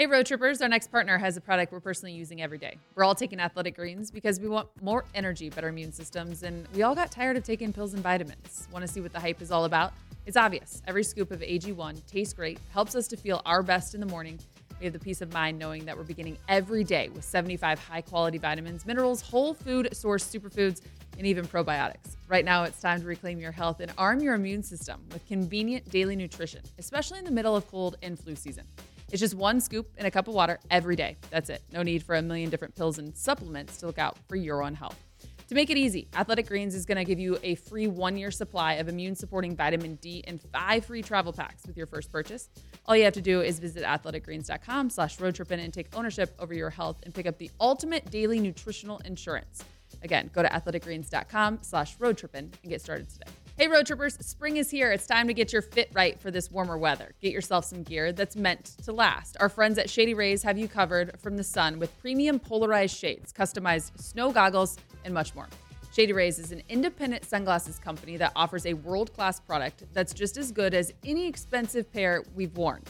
Hey, road trippers, our next partner has a product we're personally using every day. We're all taking athletic greens because we want more energy, better immune systems, and we all got tired of taking pills and vitamins. Want to see what the hype is all about? It's obvious. Every scoop of AG1 tastes great, helps us to feel our best in the morning. We have the peace of mind knowing that we're beginning every day with 75 high quality vitamins, minerals, whole food source superfoods, and even probiotics. Right now, it's time to reclaim your health and arm your immune system with convenient daily nutrition, especially in the middle of cold and flu season. It's just one scoop in a cup of water every day. That's it. No need for a million different pills and supplements to look out for your own health. To make it easy, Athletic Greens is going to give you a free one year supply of immune supporting vitamin D and five free travel packs with your first purchase. All you have to do is visit athleticgreens.com slash roadtrippin and take ownership over your health and pick up the ultimate daily nutritional insurance. Again, go to athleticgreens.com slash roadtrippin and get started today. Hey, road trippers, spring is here. It's time to get your fit right for this warmer weather. Get yourself some gear that's meant to last. Our friends at Shady Rays have you covered from the sun with premium polarized shades, customized snow goggles, and much more. Shady Rays is an independent sunglasses company that offers a world class product that's just as good as any expensive pair we've worn.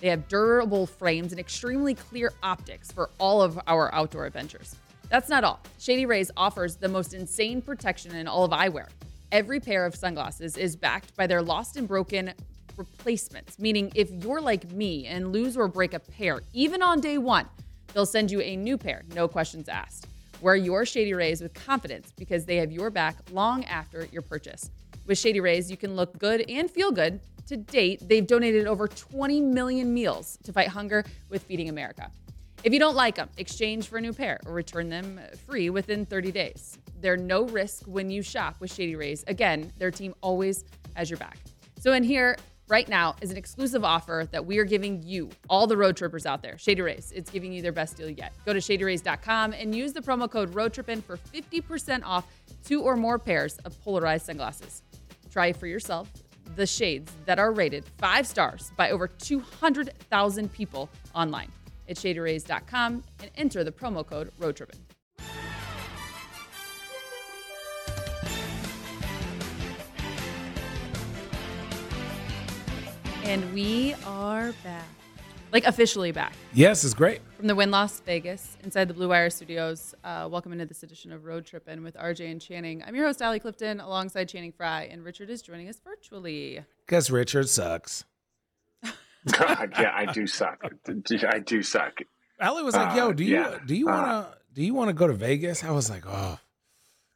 They have durable frames and extremely clear optics for all of our outdoor adventures. That's not all. Shady Rays offers the most insane protection in all of eyewear. Every pair of sunglasses is backed by their lost and broken replacements, meaning if you're like me and lose or break a pair, even on day one, they'll send you a new pair, no questions asked. Wear your Shady Rays with confidence because they have your back long after your purchase. With Shady Rays, you can look good and feel good. To date, they've donated over 20 million meals to fight hunger with Feeding America. If you don't like them, exchange for a new pair or return them free within 30 days. They're no risk when you shop with Shady Rays. Again, their team always has your back. So, in here right now is an exclusive offer that we are giving you, all the road trippers out there. Shady Rays, it's giving you their best deal yet. Go to shadyrays.com and use the promo code ROADTRIPPIN for 50% off two or more pairs of polarized sunglasses. Try for yourself the shades that are rated five stars by over 200,000 people online at shadyrays.com and enter the promo code ROADTRIPPIN. And we are back. Like officially back. Yes, it's great. From the Wynn Las Vegas inside the Blue Wire Studios. Uh, welcome into this edition of Road Trippin' with RJ and Channing. I'm your host, Allie Clifton, alongside Channing Frye, and Richard is joining us virtually. Because Richard sucks. God, yeah, I do suck. I do suck. Allie was like, "Yo, Uh, do you yeah. do you Uh. want to do you want to go to Vegas?" I was like, "Oh,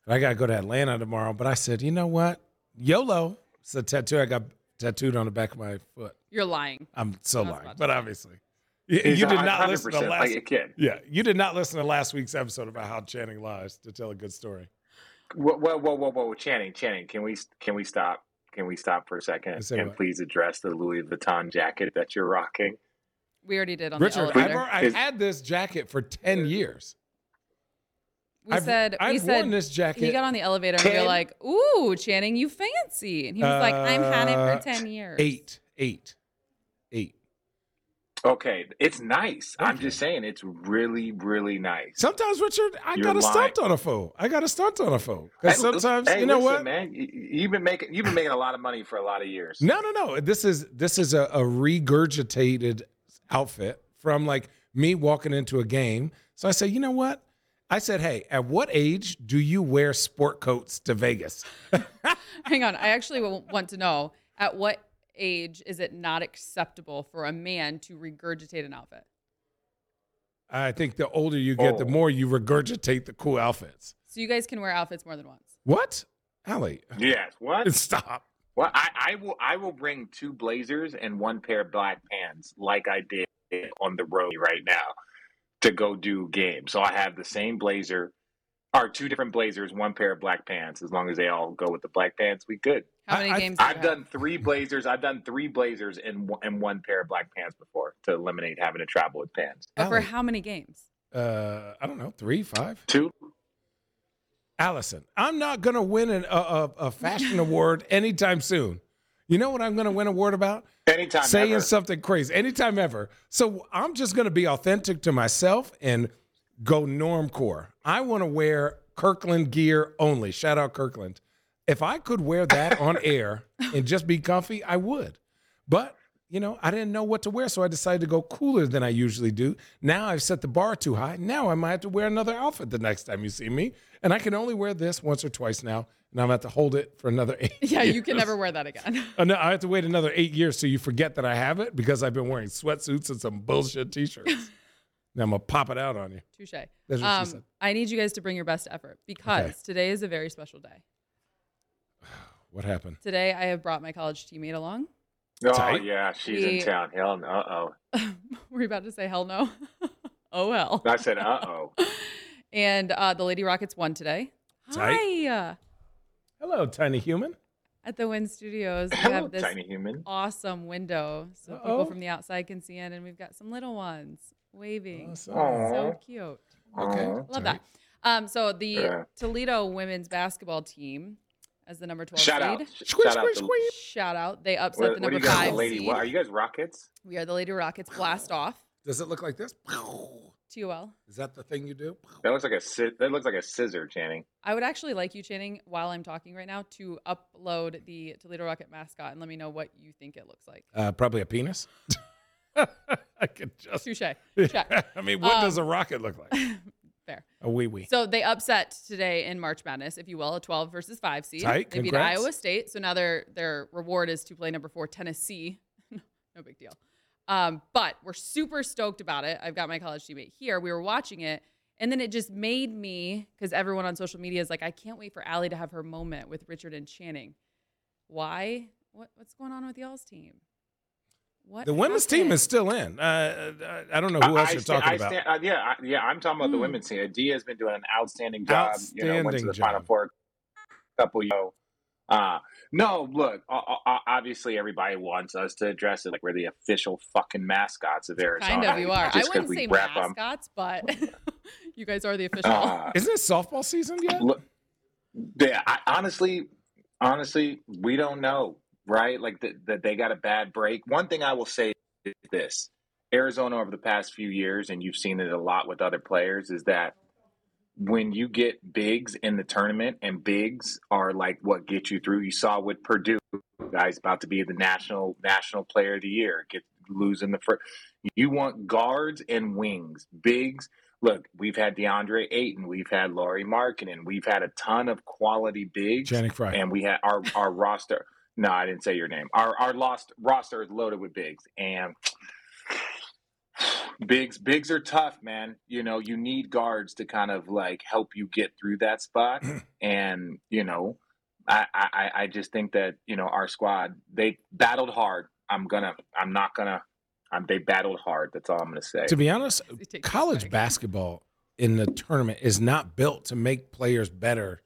I gotta go to Atlanta tomorrow." But I said, "You know what? YOLO." It's a tattoo I got tattooed on the back of my foot. You're lying. I'm so I lying, but obviously, you, He's you did not listen to percent last. like a kid. yeah, you did not listen to last week's episode about how Channing lies to tell a good story. Whoa, whoa, whoa, whoa, whoa, Channing, Channing, can we can we stop? Can we stop for a second and what? please address the Louis Vuitton jacket that you're rocking? We already did on Richard, the I've. I've had this jacket for ten years. we I've, said, we I've said, worn this jacket. he got on the elevator and we were like, ooh, Channing, you fancy. And he was like, I'm had it Uh, for 10 years. eight, eight, eight. Okay, it's nice. I'm just saying, it's really, really nice. Sometimes, Richard, I You're got to stunt on a foe. I got a stunt on a foe. Because Hey, sometimes, hey, you know listen, what? man? You, you've been making you've been making a lot of money for a lot of years. No, no, no. This is this is a, a regurgitated outfit from like me walking into a game. So I said, you know what? I said, hey, at what age do you wear sport coats to Vegas? Hang on. I actually want to know at what age is it not acceptable for a man to regurgitate an outfit? I think the older you get, the Oh. more you regurgitate the cool outfits. So you guys can wear outfits more than once. What? Allie, Yes. What? stop. Well, I, I will. I will bring two blazers and one pair of black pants, like I did on the road right now, to go do games. So I have the same blazer, or two different blazers, one pair of black pants. As long as they all go with the black pants, we good. How many I- games? do I've done three blazers. I've done three blazers and one, and one pair of black pants before to eliminate having to travel with pants. But for how many games? Uh, I don't know, three, five, two. Allison, I'm not going to win an, a, a, a fashion award anytime soon. You know what I'm going to win an award about? Anytime. Saying ever. something crazy anytime ever. So I'm just going to be authentic to myself and go normcore. I want to wear Kirkland gear only. Shout out Kirkland. If I could wear that on air and just be comfy, I would. But you know, I didn't know what to wear, so I decided to go cooler than I usually do. Now I've set the bar too high. Now I might have to wear another outfit the next time you see me, and I can only wear this once or twice now, and I'm gonna have to hold it for another eight. Yeah, years. you can never wear that again. Oh, no, I have to wait another eight years so you forget that I have it because I've been wearing sweatsuits and some bullshit t-shirts. Now I'm gonna pop it out on you. Touche. That's what she Um, said. I need you guys to bring your best effort because Okay. today is a very special day. What happened? Today, I have brought my college teammate along. Oh Tight. yeah, she's We- in town. Hell, uh oh. Were you about to say hell no? oh well. I said uh oh. And uh, the Lady Rockets won today. Tight. Hi. Hello, tiny human. At the Wynn Studios, we Hello, have this tiny human. awesome window so Uh-oh. people from the outside can see in, and we've got some little ones waving. Awesome. So cute. Okay. Aw. Love that. Um, so the Yeah. Toledo women's basketball team, as the number 12 Shout seed, out. Sh- Squish, Shout out squish, to squish. shout out. They upset what, the what number are you guys, five lady? seed. What, are you guys Rockets? We are the Lady Rockets. Blast off. Does it look like this? TOL. Is that the thing you do? That looks like a sci- that looks like a scissor, Channing. I would actually like you, Channing, while I'm talking right now, to upload the Toledo Rocket mascot and let me know what you think it looks like. Uh, probably a penis. I could just. Touche. Check. I mean, what does a Um, rocket look like? Fair. A wee wee. So they upset today in March Madness, if you will, a 12 versus 5 seed. Tight. They beat Iowa State. So now their their reward is to play number four Tennessee. no big deal. Um, but we're super stoked about it. I've got my college teammate here. We were watching it, and then it just made me because everyone on social media is like, I can't wait for Allie to have her moment with Richard and Channing. Why? What what's going on with y'all's team? What The women's team is still in. Uh, uh, I don't know who else I you're sta- talking I about. sta- uh, yeah, I, yeah. I'm talking about the Hmm. women's team. Adia has been doing an outstanding job. you know, went to Outstanding the Final. Four a couple years. ago. Uh, no, look. o- o- Obviously, everybody wants us to address it like we're the official fucking mascots of Arizona. Kind of, you are. I wouldn't say rap 'em. mascots, but you guys are the official. Uh, Isn't it softball season yet? Look, yeah, I, honestly, honestly, we don't know, right? Like that that they got a bad break. One thing I will say is this: Arizona over the past few years, and you've seen it a lot with other players, is that when you get bigs in the tournament, and bigs are like what get you through. You saw with Purdue, guys about to be the national national player of the year, get losing the first. You want guards and wings, bigs look, we've had DeAndre Ayton, we've had Lauri Markkanen, we've had a ton of quality bigs, Channing Frye. and we had our our roster. No, I didn't say your name. Our our lost roster is loaded with bigs, and bigs bigs are tough, man. You know, you need guards to kind of like help you get through that spot, and you know. I, I, I just think that you know our squad they battled hard. I'm gonna I'm not gonna um, they battled hard. That's all I'm gonna say. to be honest, college basketball in the tournament is not built to make players better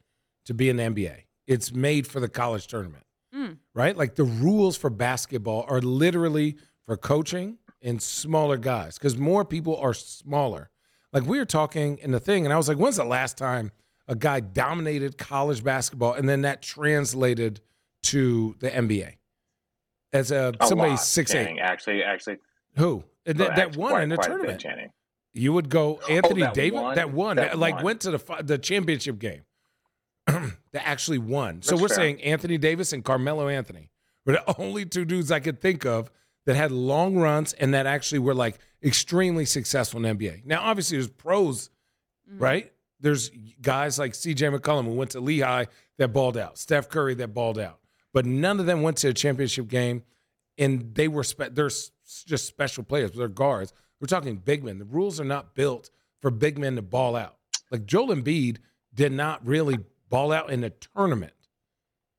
to be in the NBA. It's made for the college tournament, Mm. right? Like the rules for basketball are literally for coaching and smaller guys because more people are smaller. Like we were talking in the thing, and I was like, when's the last time a guy dominated college basketball and then that translated to the NBA? As a, A somebody lot, six eight, Actually, actually, who that, well, that actually, won quite- in the quite bit, tournament? Channing. You would go Anthony that Davis won? that won That that, like won. went to the the championship game that actually won. so we're fair. saying Anthony Davis and Carmelo Anthony were the only two dudes I could think of that had long runs and that actually were like extremely successful in the NBA. Now obviously there's pros, Mm. right? There's guys like CJ McCollum who went to Lehigh that balled out, Steph Curry that balled out, but none of them went to a championship game, and they were spe- they're s- just special players. They're guards. We're talking big men. The rules are not built for big men to ball out. Like Joel Embiid did not really ball out in a tournament.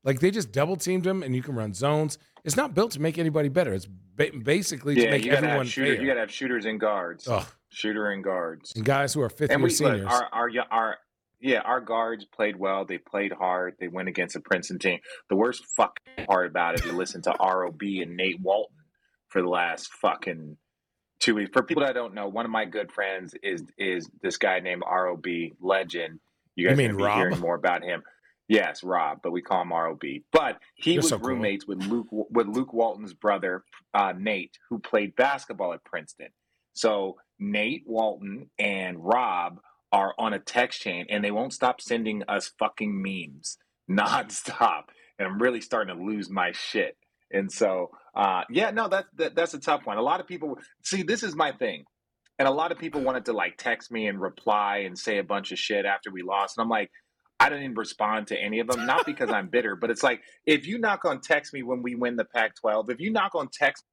Like they just double teamed him, and you can run zones. It's not built to make anybody better. It's ba- basically to make you gotta everyone have shooters. fair. You gotta have shooters and guards. Ugh. Shooter and guards. and guys who are fifth And year we seniors. look, our our our yeah, our guards played well. They played hard. They went against a Princeton team. The worst fucking part about it, you listen to Rob and Nate Walton for the last fucking two weeks. For people that don't know, one of my good friends is is this guy named Rob Legend. You guys You mean are gonna be Rob? hearing more about him. Yes, Rob, but we call him Rob. But he You're was so cool. roommates with Luke with Luke Walton's brother uh, Nate, who played basketball at Princeton. So Nate Walton and Rob are on a text chain, and they won't stop sending us fucking memes nonstop. And I'm really starting to lose my shit. And so Uh, yeah, no, that's that, that's a tough one. A lot of people see this is my thing, and a lot of people wanted to like text me and reply and say a bunch of shit after we lost, and I'm like, I didn't even respond to any of them, not because I'm bitter, but it's like if you not gonna text me when we win the Pac-12, if you not gonna text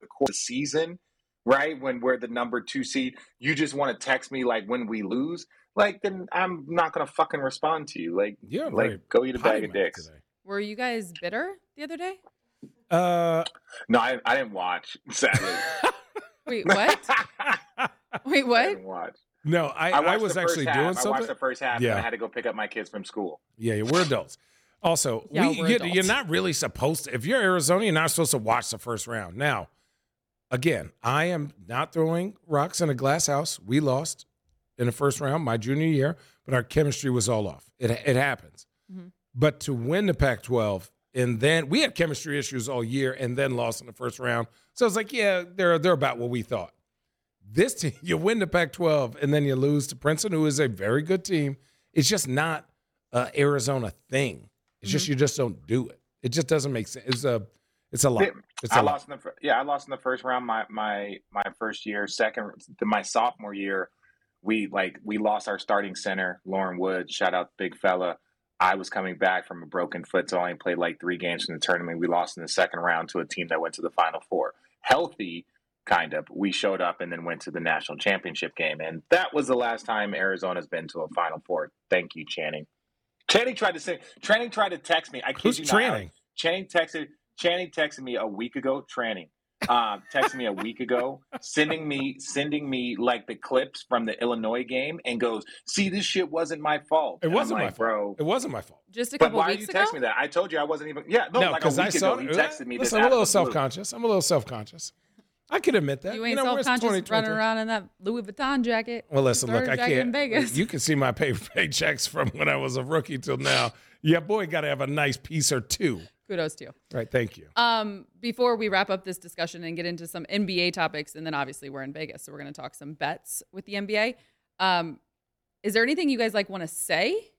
the course of the season, right when we're the number two seed, you just want to text me like when we lose, like then I'm not gonna fucking respond to you. Like, Yeah, like very go eat a bag of dicks. today. Were you guys bitter the other day? Uh, No, I, I didn't watch. Sadly, Wait, what? Wait, I what? didn't watch. no, I, I, I, was actually half. doing I watched the first half, Yeah. and I had to go pick up my kids from school. Yeah, yeah, we're adults. Also, Yeah, we, we're you, adults. you're not really supposed to. If you're Arizona, you're not supposed to watch the first round. Now, again, I am not throwing rocks in a glass house. We lost in the first round my junior year, but our chemistry was all off. It it happens. Mhm. But to win the Pac-12 and then we had chemistry issues all year and then lost in the first round. So it's like, yeah, they're they're about what we thought. This team, you win the Pac-12 and then you lose to Princeton, who is a very good team. It's just not a Arizona thing. It's just mm-hmm. you just don't do it. It just doesn't make sense. It's a it's a lot. It's a I lot. lost in the yeah, I lost in the first round my my my first year. Second, my sophomore year, we like we lost our starting center, Loren Wood. Shout out big fella. I was coming back from a broken foot, so I only played like three games in the tournament. We lost in the second round to a team that went to the Final Four. Healthy, kind of. We showed up and then went to the national championship game, and that was the last time Arizona's been to a Final Four. Thank you, Channing. Channing tried to say. Channing tried to text me. I kid Who's you not. Alex. training? Channing texted Channing texted me a week ago. Tranning um, texted me a week ago, sending me sending me like the clips from the Illinois game, and goes, "See, this shit wasn't my fault." It And wasn't my like, fault. bro. It wasn't my fault. Just a But couple why are you weeks ago. me that? I told you I wasn't even. Yeah, no, No, like a because week I saw. ago, he texted me this. Listen, I'm a little of the blue. self conscious. I'm a little self conscious. I can admit that. You ain't know, self conscious running 2023. around in that Louis Vuitton jacket. Well, listen, look, I can't. in Vegas. You can see my pay paychecks from when I was a rookie till now. Yeah, boy, got to have a nice piece or two. Kudos to you. Right. Thank you. Um, before we wrap up this discussion and get into some NBA topics, and then obviously we're in Vegas, so we're going to talk some bets with the NBA. Um, is there anything you guys like want to say?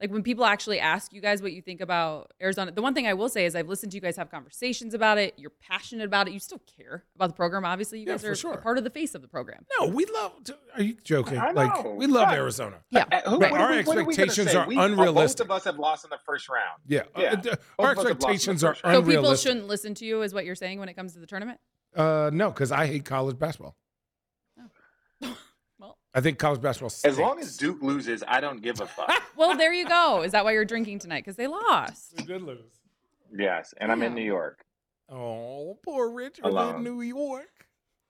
Like when people actually ask you guys what you think about Arizona, the one thing I will say is I've listened to you guys have conversations about it. You're passionate about it. You still care about the program. Obviously, you Yeah, guys are sure. a part of the face of the program. No, we love. Are you joking? I Like we love Right. Arizona. Yeah. Uh, who- Right. Our we- what we gonna expectations say? are We- uh, unrealistic. Both of us have lost in the first round. Yeah. Yeah. Uh, d- our Both of us have lost in the expectations are first round. So people shouldn't listen to you, is what you're saying when it comes to the tournament? Uh, no, because I hate college basketball. Well, I think college basketball. As long as Duke loses, I don't give a fuck. well, there you go. Is that why you're drinking tonight? Because they lost. we did lose. yes, and I'm in New York. Oh, poor Richard in New York.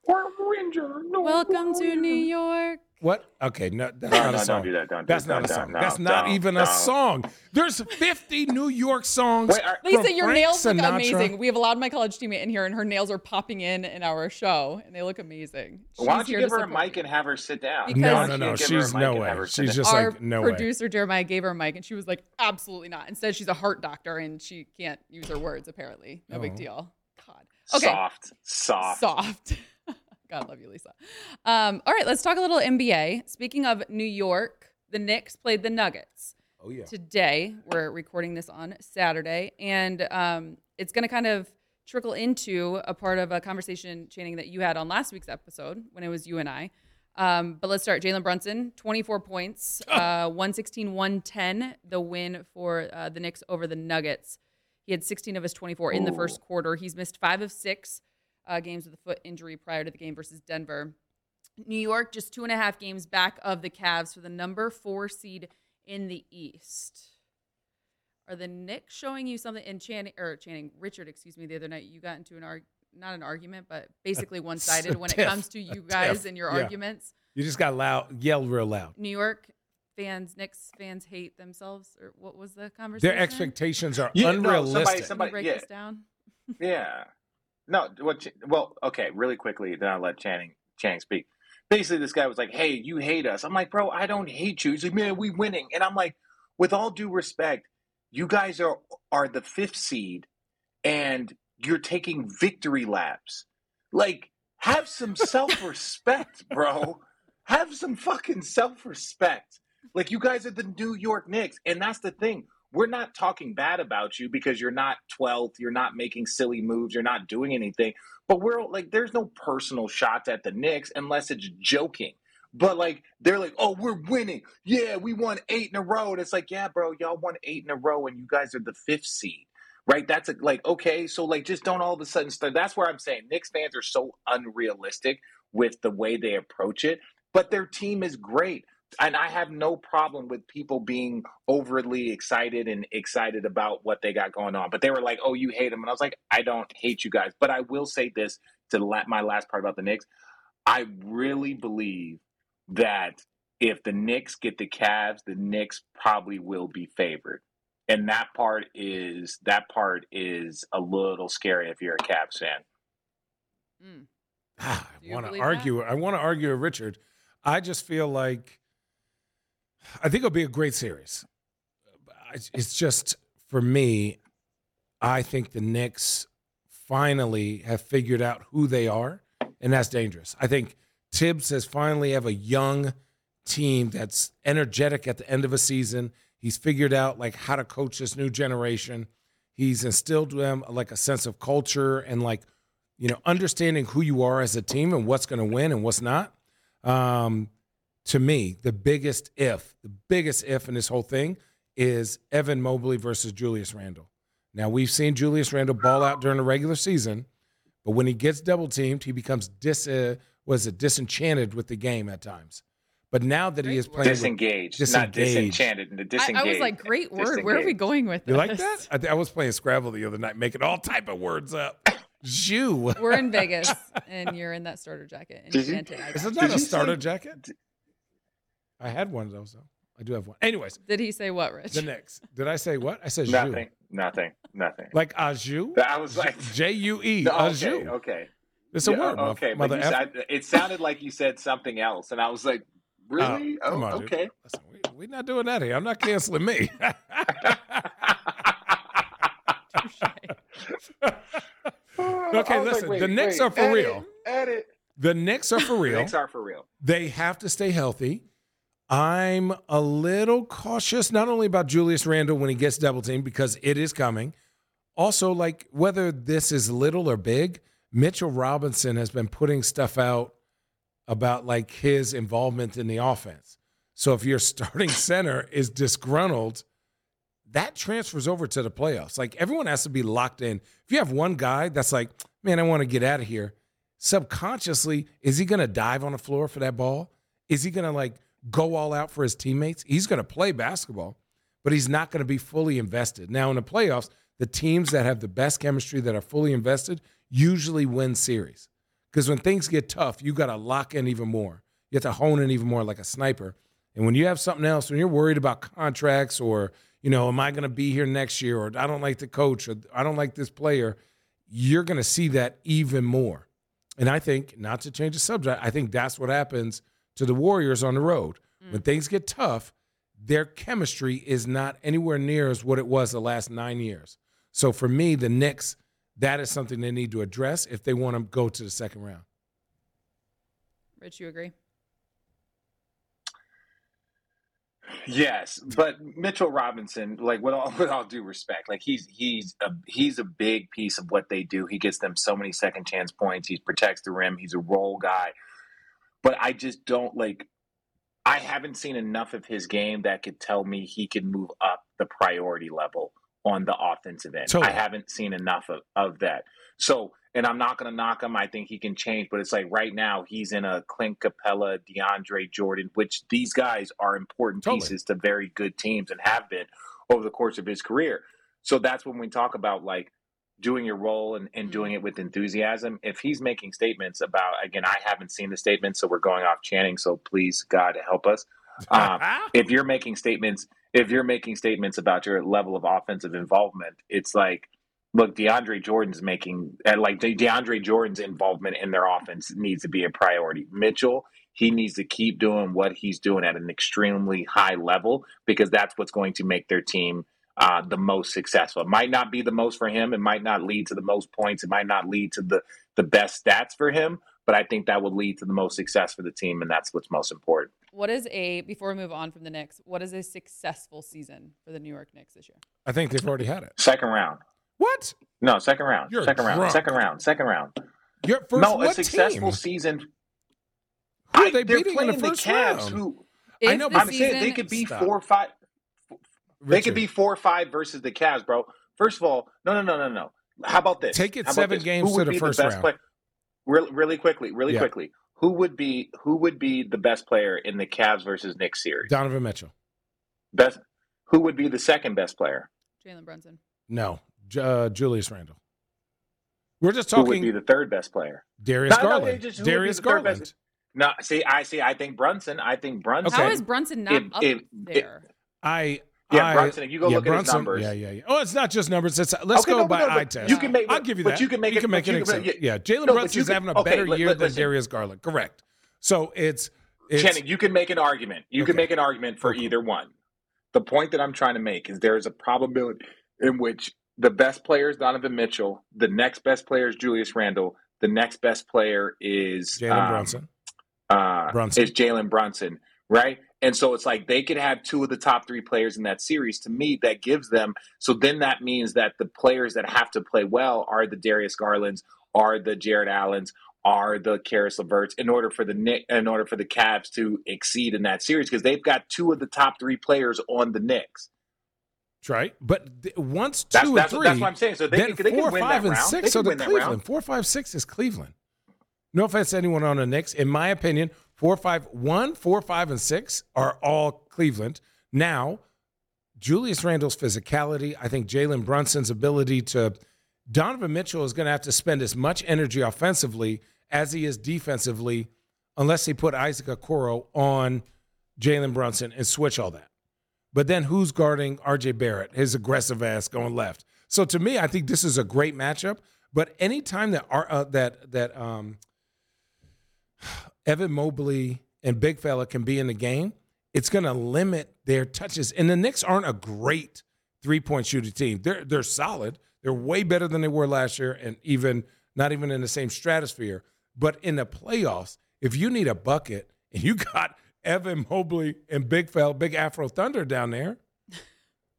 Or Ranger. No, Welcome to Ranger. New York. What? Okay, no, that's No, not no, a song. don't do that. Don't do That's that. not a song. no, That's not don't, even a song. There's 50 New York songs. Wait, are- Lisa, from your Frank nails look Sinatra. amazing. We have allowed my college teammate in here, and her nails are popping in in our show, and they look amazing. Why don't you give her a mic and have her sit down? Because- No, no, no. you give her a She's mic no way. have her sit She's just Our like no way. producer Jeremiah gave her a mic, and she was like, "Absolutely not." Instead, she's a heart doctor, and she can't use her words. Apparently, no big Oh. deal. God. Okay. Soft, soft. Soft. God love you, Lisa. Um, all right, let's talk a little NBA. Speaking of New York, the Knicks played the Nuggets. Oh yeah. today. We're recording this on Saturday, and um, it's going to kind of trickle into a part of a conversation, Channing, that you had on last week's episode when it was you and I. Um, but let's start. Jalen Brunson, 24 points, uh, 116 110, the win for uh, the Knicks over the Nuggets. He had 16 of his 24 in the first quarter. He's missed five of six uh, games with a foot injury prior to the game versus Denver. New York just two and a half games back of the Cavs for the number four seed in the East. Are the Knicks showing you something in Channing or Channing Richard, excuse me, the other night you got into an arg not an argument, but basically one sided when it comes to you guys tiff. and your Yeah. arguments. You just got loud, yelled real loud. New York fans, Knicks fans hate themselves, or what was the conversation? Their expectations are Yeah, no, somebody- unrealistic. Somebody- break yeah. this down? Yeah. No, what? Well, okay, really quickly, then I'll let Channing Channing speak. Basically, this guy was like, "Hey, you hate us." I'm like, "Bro, I don't hate you." He's like, "Man, we winning," and I'm like, "With all due respect, you guys are are the fifth seed, and you're taking victory laps. Like, have some self respect, bro. Have some fucking self respect. Like, you guys are the New York Knicks, and that's the thing. We're not talking bad about you because you're not 12th, you're not making silly moves, you're not doing anything. But we're like, there's no personal shots at the Knicks unless it's joking. But like they're like, oh, we're winning. Yeah, we won eight in a row. And it's like, yeah, bro, y'all won eight in a row, and you guys are the fifth seed, right? That's a, like okay, so like just don't all of a sudden start. That's where I'm saying Knicks fans are so unrealistic with the way they approach it. But their team is great and I have no problem with people being overly excited and excited about what they got going on. But they were like, "Oh, you hate them," and I was like, "I don't hate you guys." But I will say this to my last part about the Knicks: I really believe that if the Knicks get the Cavs, the Knicks probably will be favored, and that part is that part is a little scary if you're a Cavs fan. Mm. I want to argue. That? I want to argue with Richard. I just feel like I think it'll be a great series. It's just for me, I think the Knicks finally have figured out who they are, and that's dangerous. I think Thibs has finally have a young team that's energetic at the end of a season. He's figured out like how to coach this new generation. He's instilled them like a sense of culture and like you know understanding who you are as a team and what's going to win and what's not. Um, to me, the biggest if, the biggest if in this whole thing is Evan Mobley versus Julius Randle. Now, we've seen Julius Randle ball out during the regular season, but when he gets double teamed, he becomes dis, uh, was it disenchanted with the game at times. But now that he is playing disengaged, with, disengaged. not disenchanted, and disengaged. I, I, was like, great word. Where are we going with this? You like that? I, I, was playing Scrabble the other night, making all type of words up. Jew. We're in Vegas, and you're in that starter jacket. Enchanted. Is it not a starter say, jacket? I had one though, so I do have one. Anyways, did he say what, Rich? The next. Did I say what? I said nothing, jus. nothing, nothing. Like aju. I was like J U E. Okay, okay. It's a yeah, word. Okay, mother but said, it sounded like you said something else, and I was like, really? Uh, oh, on, okay. Listen, we, are not doing that here. I'm not canceling me. okay, listen. Like, wait, the Knicks wait, are for edit, real. Edit. The Knicks are for real. the Knicks are for real. They have to stay healthy. I'm a little cautious, not only about Julius Randle when he gets double teamed, because it is coming. Also, like whether this is little or big, Mitchell Robinson has been putting stuff out about like his involvement in the offense. So if your starting center is disgruntled, that transfers over to the playoffs. Like everyone has to be locked in. If you have one guy that's like, man, I want to get out of here, subconsciously, is he going to dive on the floor for that ball? Is he going to like go all out for his teammates. He's going to play basketball, but he's not going to be fully invested. Now, in the playoffs, the teams that have the best chemistry that are fully invested usually win series. Because when things get tough, you got to lock in even more. You have to hone in even more like a sniper. And when you have something else, when you're worried about contracts or, you know, am I going to be here next year or I don't like the coach or I don't like this player, you're going to see that even more. And I think, not to change the subject, I think that's what happens – to the Warriors on the road. Mm. When things get tough, their chemistry is not anywhere near as what it was the last nine years. So for me, the Knicks, that is something they need to address if they want to go to the second round. Rich, you agree? Yes, but Mitchell Robinson, like with all with all due respect, like he's he's a he's a big piece of what they do. He gets them so many second chance points. He protects the rim. He's a role guy but I just don't like. I haven't seen enough of his game that could tell me he can move up the priority level on the offensive end. Totally. I haven't seen enough of, of that. So, and I'm not going to knock him. I think he can change, but it's like right now he's in a Clint Capela, DeAndre Jordan, which these guys are important totally. pieces to very good teams and have been over the course of his career. So that's when we talk about like doing your role and, and doing it with enthusiasm. If he's making statements about, again, I haven't seen the statement, so we're going off Channing. So please, God, help us. Um, if you're making statements, if you're making statements about your level of offensive involvement, it's like, look, DeAndre Jordan's making, like DeAndre Jordan's involvement in their offense needs to be a priority. Mitchell, he needs to keep doing what he's doing at an extremely high level because that's what's going to make their team uh, the most successful. It might not be the most for him. It might not lead to the most points. It might not lead to the the best stats for him. But I think that would lead to the most success for the team, and that's what's most important. what is a before we move on from the Knicks? What is a successful season for the New York Knicks this year? I think they've already had it. Second round. What? No, second round. You're second round. Second round. Second round. Your first no, what a successful team? season. Who are I- they they're beating in the playing first Cavs, round? Who I know, but I'm saying they could be Stop. four or five. They could be four or five versus the Cavs, bro. First of all, no, no, no, no, no. How about this? Take it How seven this? games Who would to the be first best round. play- Really, really quickly, really Yeah. quickly. Who would be who would be the best player in the Cavs versus Knicks series? Donovan Mitchell. Best. Who would be the second best player? Jalen Brunson. No, J- uh, Julius Randle. We're just talking. Who would be the third best player? Darius No, no, Garland. they just- who would be Darius the best- Garland. No, see, I see. I think Brunson. I think Brunson. Okay. How is Brunson not If- up if- there? I Yeah, I- Brunson. If you go yeah, look at his numbers, Yeah, yeah, yeah. Oh, it's not just numbers. It's let's Okay, go no, by no, eye test. You can make, I'll give you but that. you can make you it. can make an exception. Yeah, Jalen No, but Brunson's can- having a okay, better li- year li- than listen. Darius Garland. Correct. So it's it's Channing, you can make an argument. You can make an argument for Okay. either one. The point that I'm trying to make is there is a probability in which the best player is Donovan Mitchell, the next best player is Julius Randle, the next best player is Jalen um, Brunson. uh, Brunson. is Jalen Brunson, right? And so it's like they could have two of the top three players in that series. To me, that gives them. So then that means that the players that have to play well are the Darius Garlands, are the Jarrett Allens, are the Caris Leverts in order for the Nick, in order for the Cavs to exceed in that series because they've got two of the top three players on the Knicks. That's right. But th- once two That's and that's, three, that's what I'm saying. So they, then they four, five, and round. six they are the Cleveland. round. Four, five, six is Cleveland. No offense to anyone on the Knicks. In my opinion, four, five, one, four, five, and six are all Cleveland. Now, Julius Randle's physicality, I think Jalen Brunson's ability to Donovan Mitchell is going to have to spend as much energy offensively as he is defensively, unless they put Isaac Okoro on Jalen Brunson and switch all that. But then who's guarding RJ Barrett, his aggressive ass going left? So to me, I think this is a great matchup. But anytime that uh, that that um, Evan Mobley and Big Fella can be in the game, it's going to limit their touches. And the Knicks aren't a great three point shooting team. They're they're solid. They're way better than they were last year, and even not even in the same stratosphere. But in the playoffs, if you need a bucket and you got Evan Mobley and Big Fella, Big Afro Thunder down there,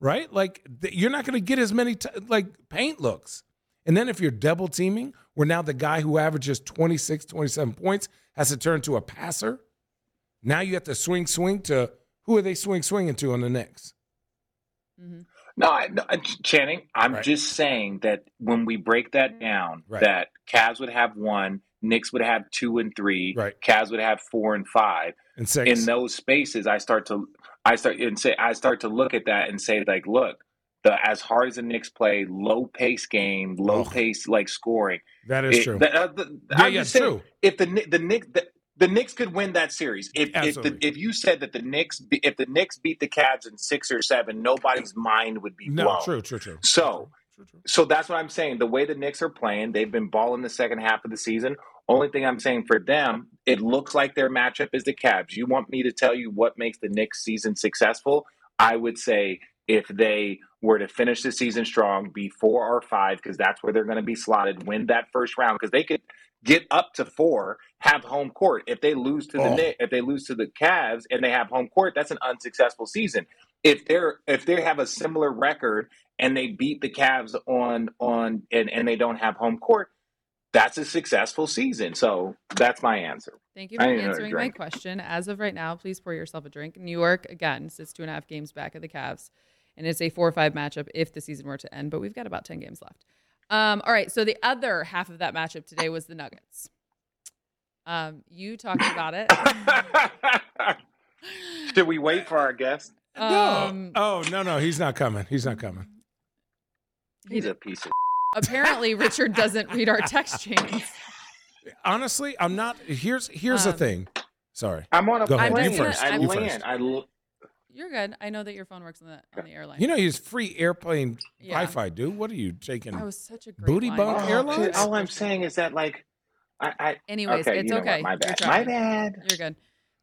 right? Like you're not going to get as many t- like paint looks. And then if you're double teaming, where now the guy who averages 26, 27 points has to turn to a passer, now you have to swing, swing to who are they swing, swinging to on the Knicks? hmm No, I, no, Channing, I'm Right. just saying that when we break that down, Right. that Cavs would have one, Knicks would have two and three, Right. Cavs would have four and five. And six. In those spaces, I start to, I start and say, I start to look at that and say, like, look, the as hard as the Knicks play, low pace game, low Oh. pace like scoring. that is It- true. that- uh, the- yeah, yeah, saying, true. if the the Knicks the, the Knicks could win that series. If if, the, if you said that the Knicks if the Knicks beat the Cavs in six or seven, nobody's mind would be No, blown. true, true, true. So True, true. so that's what I'm saying. The way the Knicks are playing, they've been balling the second half of the season. Only thing I'm saying for them, it looks like their matchup is the Cavs. You want me to tell you what makes the Knicks season successful? I would say if they were to finish the season strong, be four or five, because that's where they're going to be slotted, win that first round, because they could get up to four, have home court. If they lose to the Oh. Knicks, if they lose to the Cavs and they have home court, that's an unsuccessful season. If they're if they have a similar record and they beat the Cavs on on and, and they don't have home court, that's a successful season. So that's my answer. Thank you for I need another answering my question. As of right now, please pour yourself a drink. New York again sits two and a half games back of the Cavs, and it's a four or five matchup if the season were to end. But we've got about ten games left. Um, all right, so the other half of that matchup today was the Nuggets. Um, you talked about it. Should we wait for our guest? Um, no. Oh, no, no. He's not coming. He's not coming. He's a piece of. apparently, Richard doesn't read our text chains. Honestly, I'm not. Here's here's the Um, thing. Sorry. I'm on a Go ahead. plane. You first. I You land. first. I l- You're good. I know that your phone works on the on the airline. You know, use free airplane Yeah. Wi-Fi, dude. What are you taking? that was such a great Booty line. bump Oh, Airlines? dude, all I'm saying is that like, I. I Anyways, okay, it's you know okay. What? My You're bad. trying. My bad. You're good.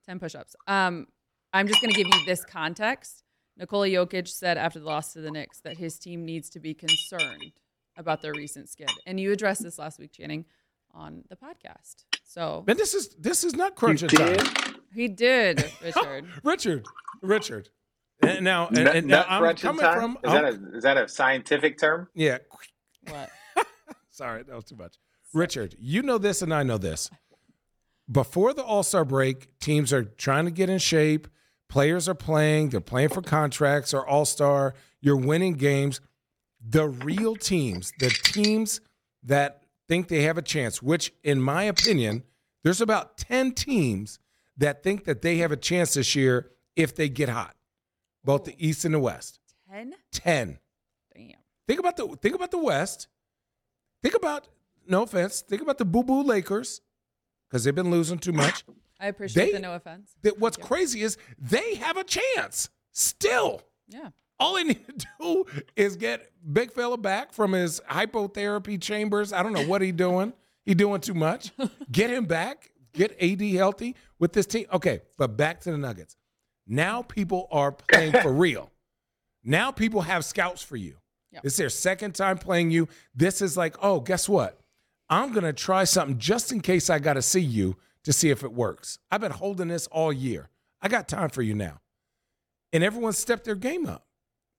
10 push ups. Um, I'm just going to give you this context. Nikola Jokic said after the loss to the Knicks that his team needs to be concerned about their recent skid. And you addressed this last week, Channing, on the podcast. So And this is this is not You crunching did? time. He did, Richard. Richard, Richard. And now, and, and now nut I'm coming time? from. is that oh. a is that a scientific term? yeah. what? Sorry, that was too much. Richard, you know this, and I know this. Before the All Star break, teams are trying to get in shape. Players are playing. They're playing for contracts or All Star. You're winning games. The real teams, the teams that think they have a chance, which, in my opinion, there's about 10 teams that think that they have a chance this year if they get hot, both the East and the West. 10? 10. Damn. Think about the think about the West. Think about no offense. Think about the Boo Boo Lakers because they've been losing too much. I appreciate They- the no offense. That what's Thank crazy is they have a chance still. Yeah. All they need to do is get Big Fella back from his hypotherapy chambers. I don't know what he doing. He doing too much. Get him back. Get AD healthy with this team. Okay, but back to the Nuggets. Now people are playing for real. Now people have scouts for you. Yeah. It's their second time playing you. This is like, oh, guess what? I'm gonna try something just in case I got to see you to see if it works. I've been holding this all year. I got time for you now. And everyone stepped their game up.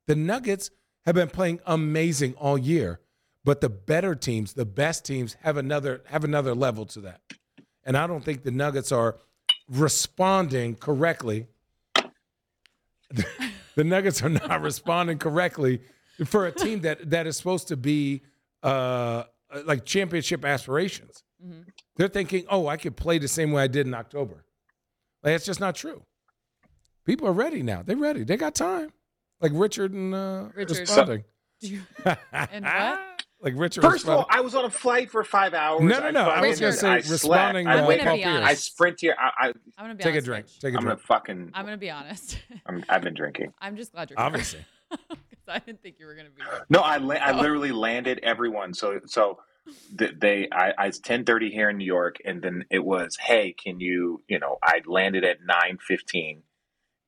The Nuggets have been playing amazing all year, but the better teams, the best teams have another have another level to that. And I don't think the Nuggets are responding correctly. the Nuggets are not responding correctly for a team that that is supposed to be uh, like championship aspirations. Mhm. They're thinking, "Oh, I could play the same way I did in October." Like it's just not true. People are ready now. They're ready. They got time. Like Richard and uh, Richard. responding. Do you, And what? like Richard. First of all. I was on a flight for five hours. No, no, no. I fucking- was gonna say I responding. I I'm gonna be Paul I Pierce. honest. sprint here. I, I, I'm gonna be Take a honest, drink. Rich. Take a I'm gonna fucking. I'm gonna be honest. I'm, I've been drinking. I'm just glad you're here. Obviously. 'Cause I didn't think you were gonna be here. No, I la- I literally landed everyone. So so they I, I it's ten thirty here in New York, and then it was hey, can you you know I landed at nine fifteen,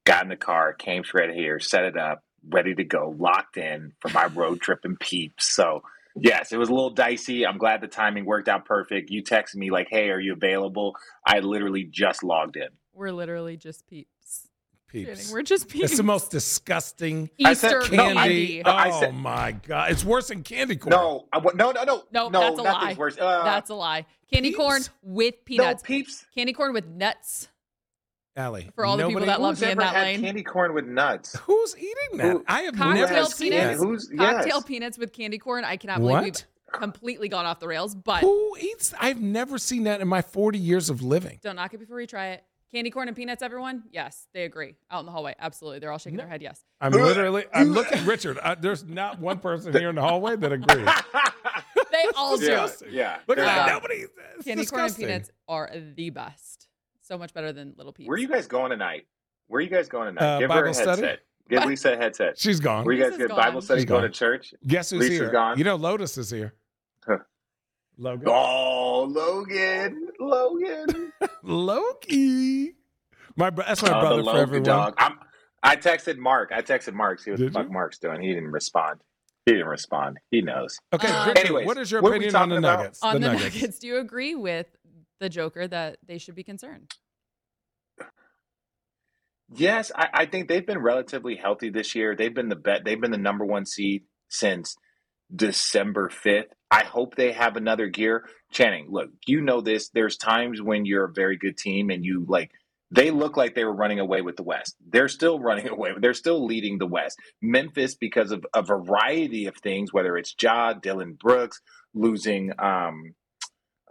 got in the car, came straight here, set it up, ready to go, locked in for my road trip and peeps. So yes, it was a little dicey. I'm glad the timing worked out perfect. You texted me like, hey, are you available? I literally just logged in. We're literally just peeps. Peeps. We're just peeps. It's the most disgusting I said Easter no, I- candy. candy. No, I oh said- my god! It's worse than candy corn. No, I, no, no, no, No, no. that's a lie. worse. Uh, That's a lie. Candy Peeps? corn with no peanuts. peeps. Candy corn with nuts. Allie. For all the people that love Who's me in that had lane. candy corn with nuts? Who's eating that? Who- I have Cocktail never peanuts? seen Yeah, that. who's Cocktail peanuts with candy corn. I cannot believe What? we've completely gone off the rails, but Who eats? I've never seen that in my 40 years of living. don't knock it before you try it. Candy corn and peanuts, everyone? Yes, they agree. Out in the hallway. Absolutely. They're all shaking their head. Yes. I'm literally. I'm looking, Richard. Uh, there's not one person here in the hallway that agrees. They all do. yeah, yeah. Look at that. Nobody. eats that. It's Candy corn and peanuts are the best. So much better than little peeps. Where are you guys going tonight? Where are you guys going tonight? Uh, Give her Bible a study? headset. Give Lisa a headset. She's gone. Where you guys Lisa's get Bible study? She's Going gone. to church? Guess who's Lisa's here? gone. You know, Lotus is here. Logan. Oh, Logan, Logan. Loki. My bro- that's my Oh, the brother for Logan everyone. dog. I'm, I texted Mark. I texted Mark. See what Did the fuck you? Mark's doing. He didn't respond. He didn't respond. He knows. Okay, Uh, Anyways, what is your what opinion on the about? Nuggets? on the, Nuggets. Nuggets. Do you agree with the Joker that they should be concerned? Yes, I, I think they've been relatively healthy this year. They've been the bet. They've been the number one seed since December fifth. I hope they have another gear. Channing, look, you know this. There's times when you're a very good team and you like. They look like they were running away with the West. They're still running away. They're still leading the West. Memphis, because of a variety of things, whether it's Ja, Dillon Brooks, losing, um,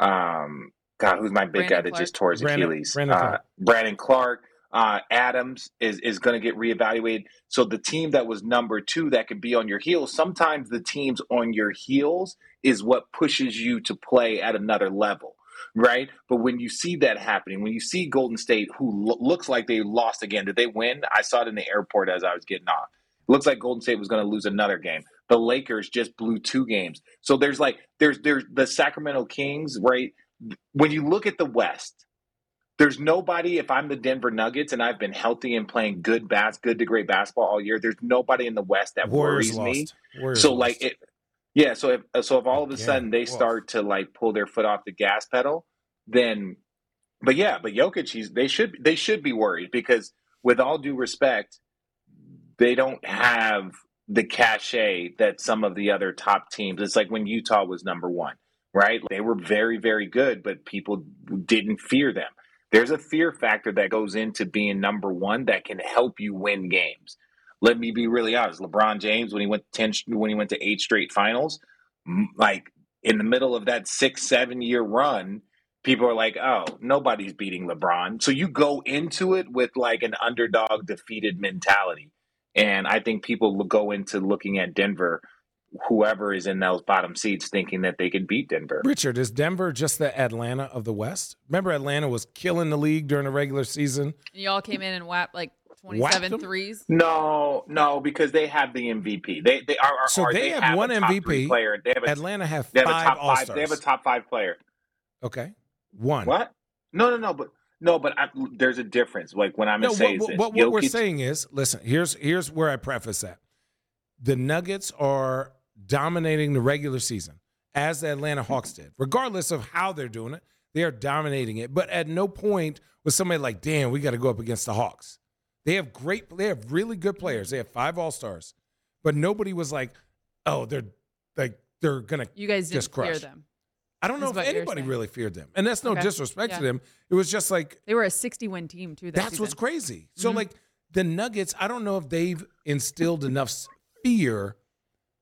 um, God, who's my big Brandon guy that Clarke. just tore his Brandon- Achilles? Brandon Uh, Clarke. Brandon Clarke uh, Adams is is going to get reevaluated. So the team that was number two that could be on your heels, sometimes the teams on your heels is what pushes you to play at another level, right? But when you see that happening, when you see Golden State, who lo- looks like they lost again, did they win? I saw it in the airport as I was getting off. Looks like Golden State was going to lose another game. The Lakers just blew two games. So there's like there's there's the Sacramento Kings, right? When you look at the West, there's nobody. If I'm the Denver Nuggets and I've been healthy and playing good bas, good to great basketball all year, there's nobody in the West that Warriors worries me. Warriors So lost. like it, yeah. So if so, if all of a Again. sudden they start to like pull their foot off the gas pedal, then but yeah, but Jokic, he's they should they should be worried because with all due respect, they don't have the cachet that some of the other top teams. It's like when Utah was number one, right? They were very very good, but people didn't fear them. There's a fear factor that goes into being number one that can help you win games. Let me be really honest. LeBron James, when he went ten, when he went to eight straight finals, like in the middle of that six seven year run people are like, oh, nobody's beating LeBron. So you go into it with like an underdog defeated mentality. And I think people go into looking at Denver, whoever is in those bottom seats, thinking that they can beat Denver. Richard, is Denver just the Atlanta of the West? Remember, Atlanta was killing the league during the regular season. And y'all came in and whapped like 27 threes? No, no, because they have the MVP. They they are, are so they, they have, have one MVP player. They have a, Atlanta have they have five a top All five. They have a top five player. Okay, one. What? No, no, no. But no, but I, there's a difference. Like when I'm No, gonna say what, this. what we're saying is, listen, here's here's where I preface that. The Nuggets are dominating the regular season, as the Atlanta Hawks did. Regardless of how they're doing it, they are dominating it. But at no point was somebody like, damn, we got to go up against the Hawks. They have great, they have really good players. They have five All Stars, but nobody was like, oh, they're like they're gonna You guys didn't Just fear crush. them. I don't know if anybody really feared them. And that's no Okay. disrespect Yeah. to them. It was just like They were a 60 win team, too. That that's what's crazy. So Mhm. like the Nuggets, I don't know if they've instilled enough fear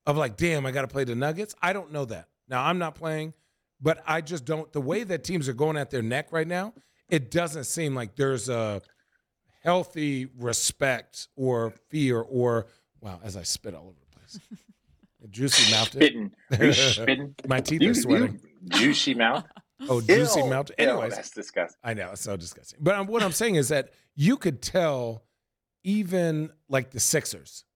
of like, damn, I got to play the Nuggets. I don't know that. Now I'm not playing, but I just don't. The way that teams are going at their neck right now, it doesn't seem like there's a healthy respect or fear or wow. As I spit all over the place, juicy mouth. spitting. Spitting? My teeth You- are sweating. you juicy mouth. Oh, juicy Ew. mouthed. Ew, Anyways, that's disgusting. I know it's so disgusting. But um, what I'm saying is that you could tell, even like the Sixers,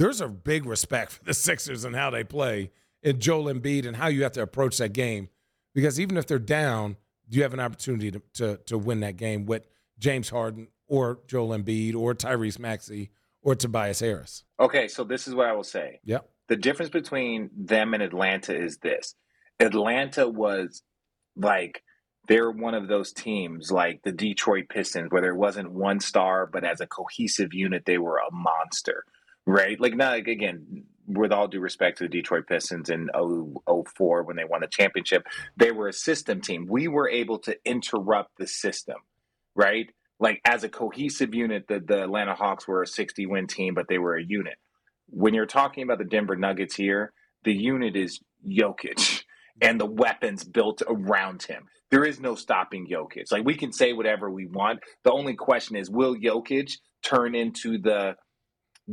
there's a big respect for the Sixers and how they play, and Joel Embiid and how you have to approach that game, because even if they're down, you have an opportunity to to, to win that game with James Harden or Joel Embiid or Tyrese Maxey or Tobias Harris. Okay, so this is what I will say. Yep. The difference between them and Atlanta is this. Atlanta was like they're one of those teams like the Detroit Pistons where there wasn't one star but as a cohesive unit they were a monster. Right? Like now like, again with all due respect to the Detroit Pistons in 0- 04 when they won the championship, they were a system team. We were able to interrupt the system, right? Like as a cohesive unit, the, the Atlanta Hawks were a 60 win team, but they were a unit. When you're talking about the Denver Nuggets here, the unit is Jokic and the weapons built around him. There is no stopping Jokic. Like we can say whatever we want. The only question is, will Jokic turn into the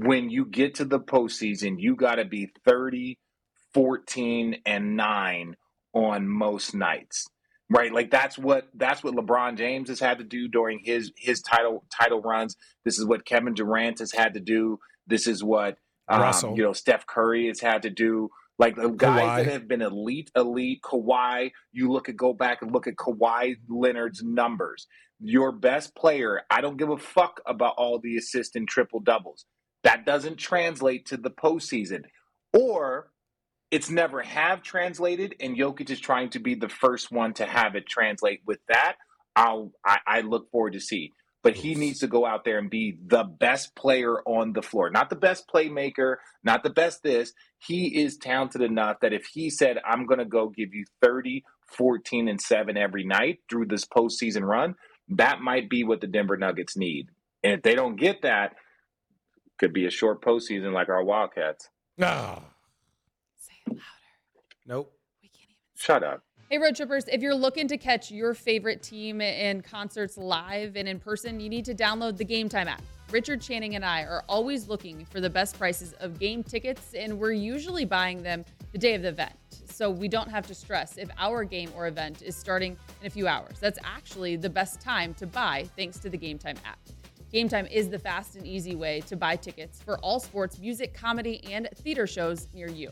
when you get to the postseason, you got to be 30, 14, and 9 on most nights. Right? Like that's what that's what LeBron James has had to do during his his title title runs. This is what Kevin Durant has had to do. This is what um, you know Steph Curry has had to do. Like the guys Kawhi. that have been elite, elite, Kawhi, you look at go back and look at Kawhi Leonard's numbers. Your best player, I don't give a fuck about all the assist and triple doubles. That doesn't translate to the postseason. Or it's never have translated, and Jokic is trying to be the first one to have it translate. With that, I'll I, I look forward to see. But he needs to go out there and be the best player on the floor, not the best playmaker, not the best this. He is talented enough that if he said, I'm going to go give you 30, 14, and 7 every night through this postseason run, that might be what the Denver Nuggets need. And if they don't get that, could be a short postseason like our Wildcats. Ah, Say it louder. nope. We can't even. Shut up. Hey, road trippers, if you're looking to catch your favorite team in concerts live and in person, you need to download the Game Time app. Richard Channing and I are always looking for the best prices of game tickets, and we're usually buying them the day of the event. So we don't have to stress if our game or event is starting in a few hours. That's actually the best time to buy thanks to the Game Time app. Game Time is the fast and easy way to buy tickets for all sports, music, comedy, and theater shows near you.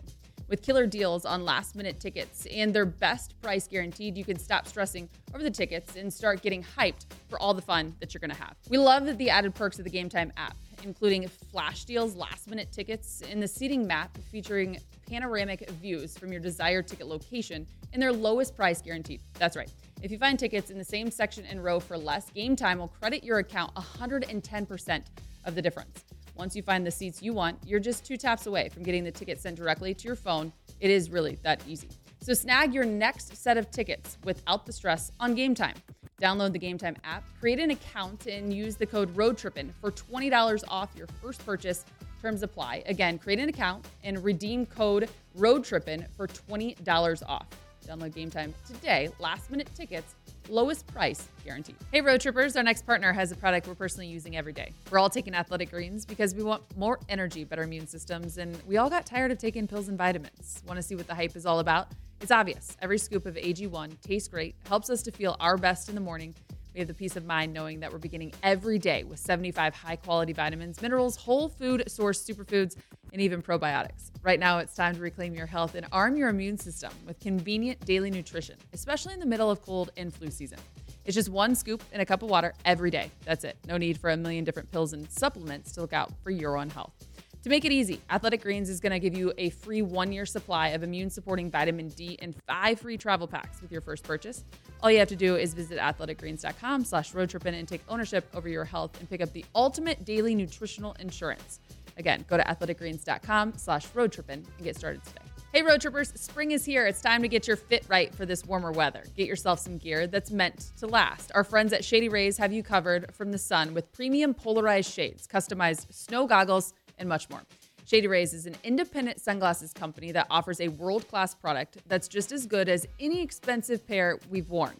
With killer deals on last minute tickets and their best price guaranteed, you can stop stressing over the tickets and start getting hyped for all the fun that you're going to have. We love the added perks of the Game Time app, including flash deals, last minute tickets, and the seating map featuring panoramic views from your desired ticket location and their lowest price guaranteed. That's right. If you find tickets in the same section and row for less, Game Time will credit your account 110% of the difference. Once you find the seats you want, you're just two taps away from getting the ticket sent directly to your phone. It is really that easy. So snag your next set of tickets without the stress on Game Time. Download the Game Time app, create an account, and use the code ROADTRIPPIN for $20 off your first purchase. Terms apply. Again, create an account and redeem code ROADTRIPPIN for $20 off. Download Game Time today. Last minute tickets, lowest price guaranteed. Hey, road trippers, our next partner has a product we're personally using every day. We're all taking athletic greens because we want more energy, better immune systems, and we all got tired of taking pills and vitamins. Want to see what the hype is all about? It's obvious. Every scoop of AG1 tastes great, helps us to feel our best in the morning. We have the peace of mind knowing that we're beginning every day with 75 high quality vitamins, minerals, whole food source superfoods, and even probiotics. Right now, it's time to reclaim your health and arm your immune system with convenient daily nutrition, especially in the middle of cold and flu season. It's just one scoop in a cup of water every day. That's it. No need for a million different pills and supplements to look out for your own health. To make it easy, Athletic Greens is going to give you a free one year supply of immune supporting vitamin D and five free travel packs with your first purchase. All you have to do is visit athleticgreens.com slash roadtrippin and take ownership over your health and pick up the ultimate daily nutritional insurance. Again, go to athleticgreens.com slash roadtrippin and get started today. Hey, road trippers, spring is here. It's time to get your fit right for this warmer weather. Get yourself some gear that's meant to last. Our friends at Shady Rays have you covered from the sun with premium polarized shades, customized snow goggles, and much more. Shady Rays is an independent sunglasses company that offers a world class product that's just as good as any expensive pair we've worn.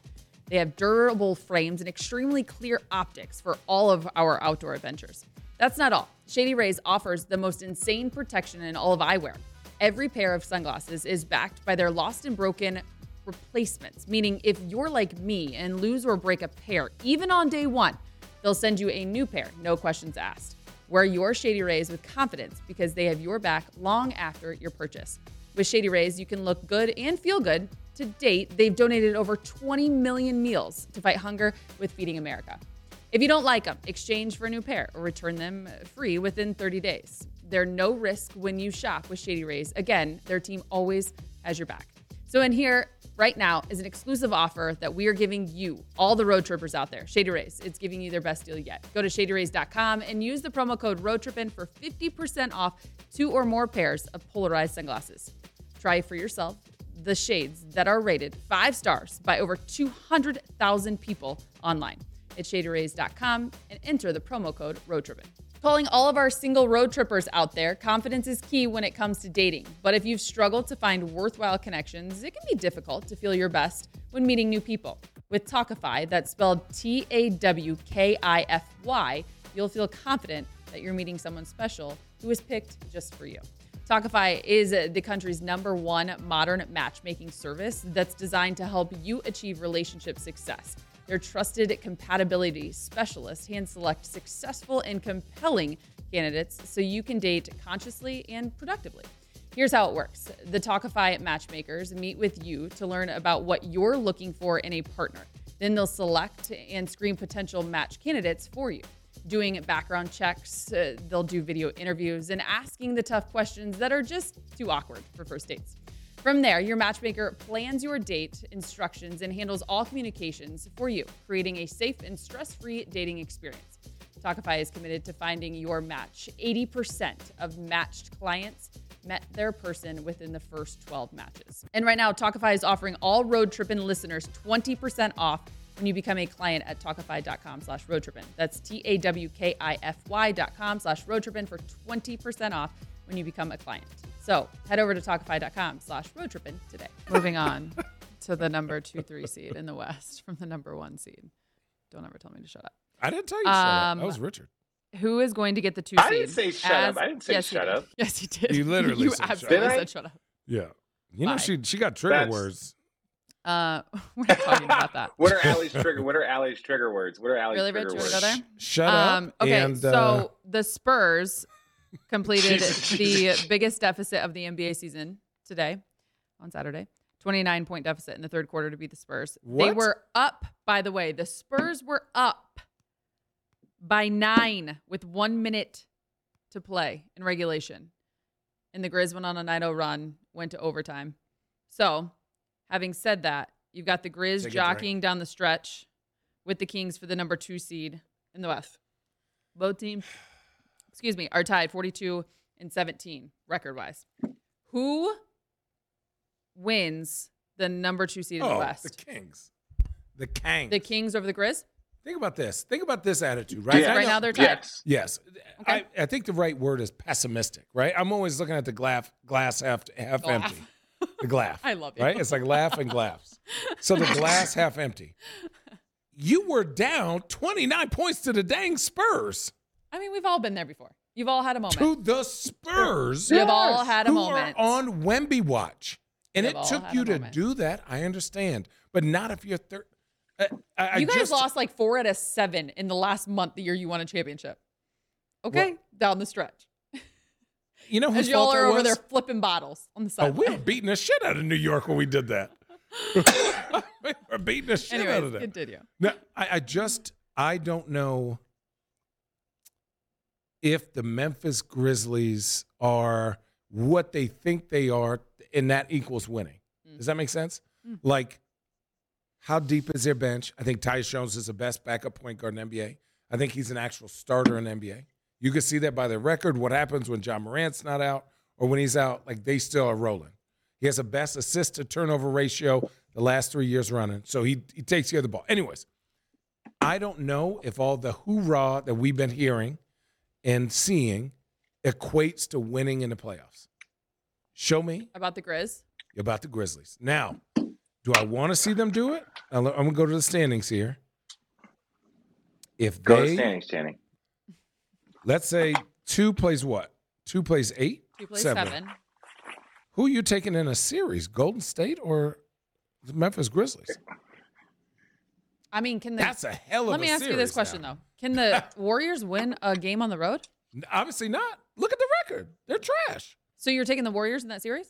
They have durable frames and extremely clear optics for all of our outdoor adventures. That's not all. Shady Rays offers the most insane protection in all of eyewear. Every pair of sunglasses is backed by their lost and broken replacements, meaning if you're like me and lose or break a pair, even on day one, they'll send you a new pair, no questions asked. Wear your Shady Rays with confidence because they have your back long after your purchase. With Shady Rays, you can look good and feel good. To date, they've donated over 20 million meals to fight hunger with Feeding America. If you don't like them, exchange for a new pair or return them free within 30 days. They're no risk when you shop with Shady Rays. Again, their team always has your back. So, in here right now is an exclusive offer that we are giving you, all the road trippers out there. Shady Rays, it's giving you their best deal yet. Go to shadyrays.com and use the promo code ROADTRIPPIN for 50% off two or more pairs of polarized sunglasses. Try for yourself the shades that are rated five stars by over 200,000 people online at shadyrays.com and enter the promo code ROADTRIPPIN. Calling all of our single road trippers out there, confidence is key when it comes to dating. But if you've struggled to find worthwhile connections, it can be difficult to feel your best when meeting new people. With Tawkify, that's spelled T A W K I F Y, you'll feel confident that you're meeting someone special who is picked just for you. Tawkify is the country's number one modern matchmaking service that's designed to help you achieve relationship success. Their trusted compatibility specialists hand select successful and compelling candidates so you can date consciously and productively. Here's how it works the Tawkify matchmakers meet with you to learn about what you're looking for in a partner. Then they'll select and screen potential match candidates for you. Doing background checks, uh, they'll do video interviews, and asking the tough questions that are just too awkward for first dates. From there, your matchmaker plans your date instructions and handles all communications for you, creating a safe and stress free dating experience. Tawkify is committed to finding your match. 80% of matched clients met their person within the first 12 matches. And right now, Tawkify is offering all Road Trippin' listeners 20% off when you become a client at tawkify.com slash roadtrippin. That's T-A-W-K-I-F-Y dot com slash roadtrippin for 20% off when you become a client. So head over to tawkify.com slash roadtrippin today. Moving on to the number two, three seed in the West from the number one seed. Don't ever tell me to shut up. I didn't tell you. shut up. Um, That was Richard. Who is going to get the two I seed? I didn't say shut up. I didn't say yes, shut did. up. Yes, you did. You literally you said shut up. absolutely Did I? said shut up. Yeah. You know Bye. she she got trigger That's- words. Uh, we're not talking about that. What are Allie's trigger? What are Allie's trigger words? What are Allie's Really, trigger Rich? You words? wanna go there? Shut Um, up. okay, and, so uh, the Spurs completed the biggest deficit of the NBA season today on Saturday. 29 point deficit in the third quarter to beat the Spurs. They were up, by the way. The Spurs were up by nine with one minute to play in regulation. And the Grizz went on a 9 0 run, went to overtime. So Having said that, you've got the Grizz jockeying down the stretch with the Kings for the number two seed in the West. Both teams, excuse me, are tied 42 and 17 record wise. Who wins the number two seed in the Oh, West? the Kings. The Kangs. The Kings over the Grizz? Think about this. Think about this attitude, right? Yeah. I Right know- now they're tied. Yes. Yes, Okay. I, I think the right word is pessimistic, right? I'm always looking at the glass glass half half Glass. empty. The glass. I love you. Right? It's like laugh and glass. So the glass half empty. You were down 29 points to the dang Spurs. I mean, we've all been there before. You've all had a moment. To the Spurs. We've all had a who moment. are on Wemby watch. And We've it took you to do that. I understand. But not if you're third. I, I you guys just, lost like four out of seven in the last month the year you won a championship. Okay, down the stretch. You know As y'all fault are that over there flipping bottles on the side. Oh, we were beating the shit out of New York when we did that. we were beating the shit out of Anyways, that. continue. No, I, I just I don't know if the Memphis Grizzlies are what they think they are, and that equals winning. Mm. Does that make sense? Mm. Like, how deep is their bench? I think Tyus Jones is the best backup point guard in NBA. I think he's an actual starter in NBA. You can see that by their record. What happens when Ja Morant's not out or when he's out? Like they still are rolling. He has the best assist to turnover ratio the last three years running. So he he takes care of the ball. Anyways, I don't know if all the hoorah that we've been hearing and seeing equates to winning in the playoffs. Show me About the Grizz. about the Grizzlies. Now, do I want to see them do it? I'm going to go to the standings here. If Go to they, standings, Channing. let's say two plays what? Two plays eight? Two plays seven. Who are you taking in a series? Golden State or the Memphis Grizzlies? I mean, can the That's a hell of a let me ask you this question now. though: Can the Warriors win a game on the road? Obviously not. Look at the record. They're trash. So you're taking the Warriors in that series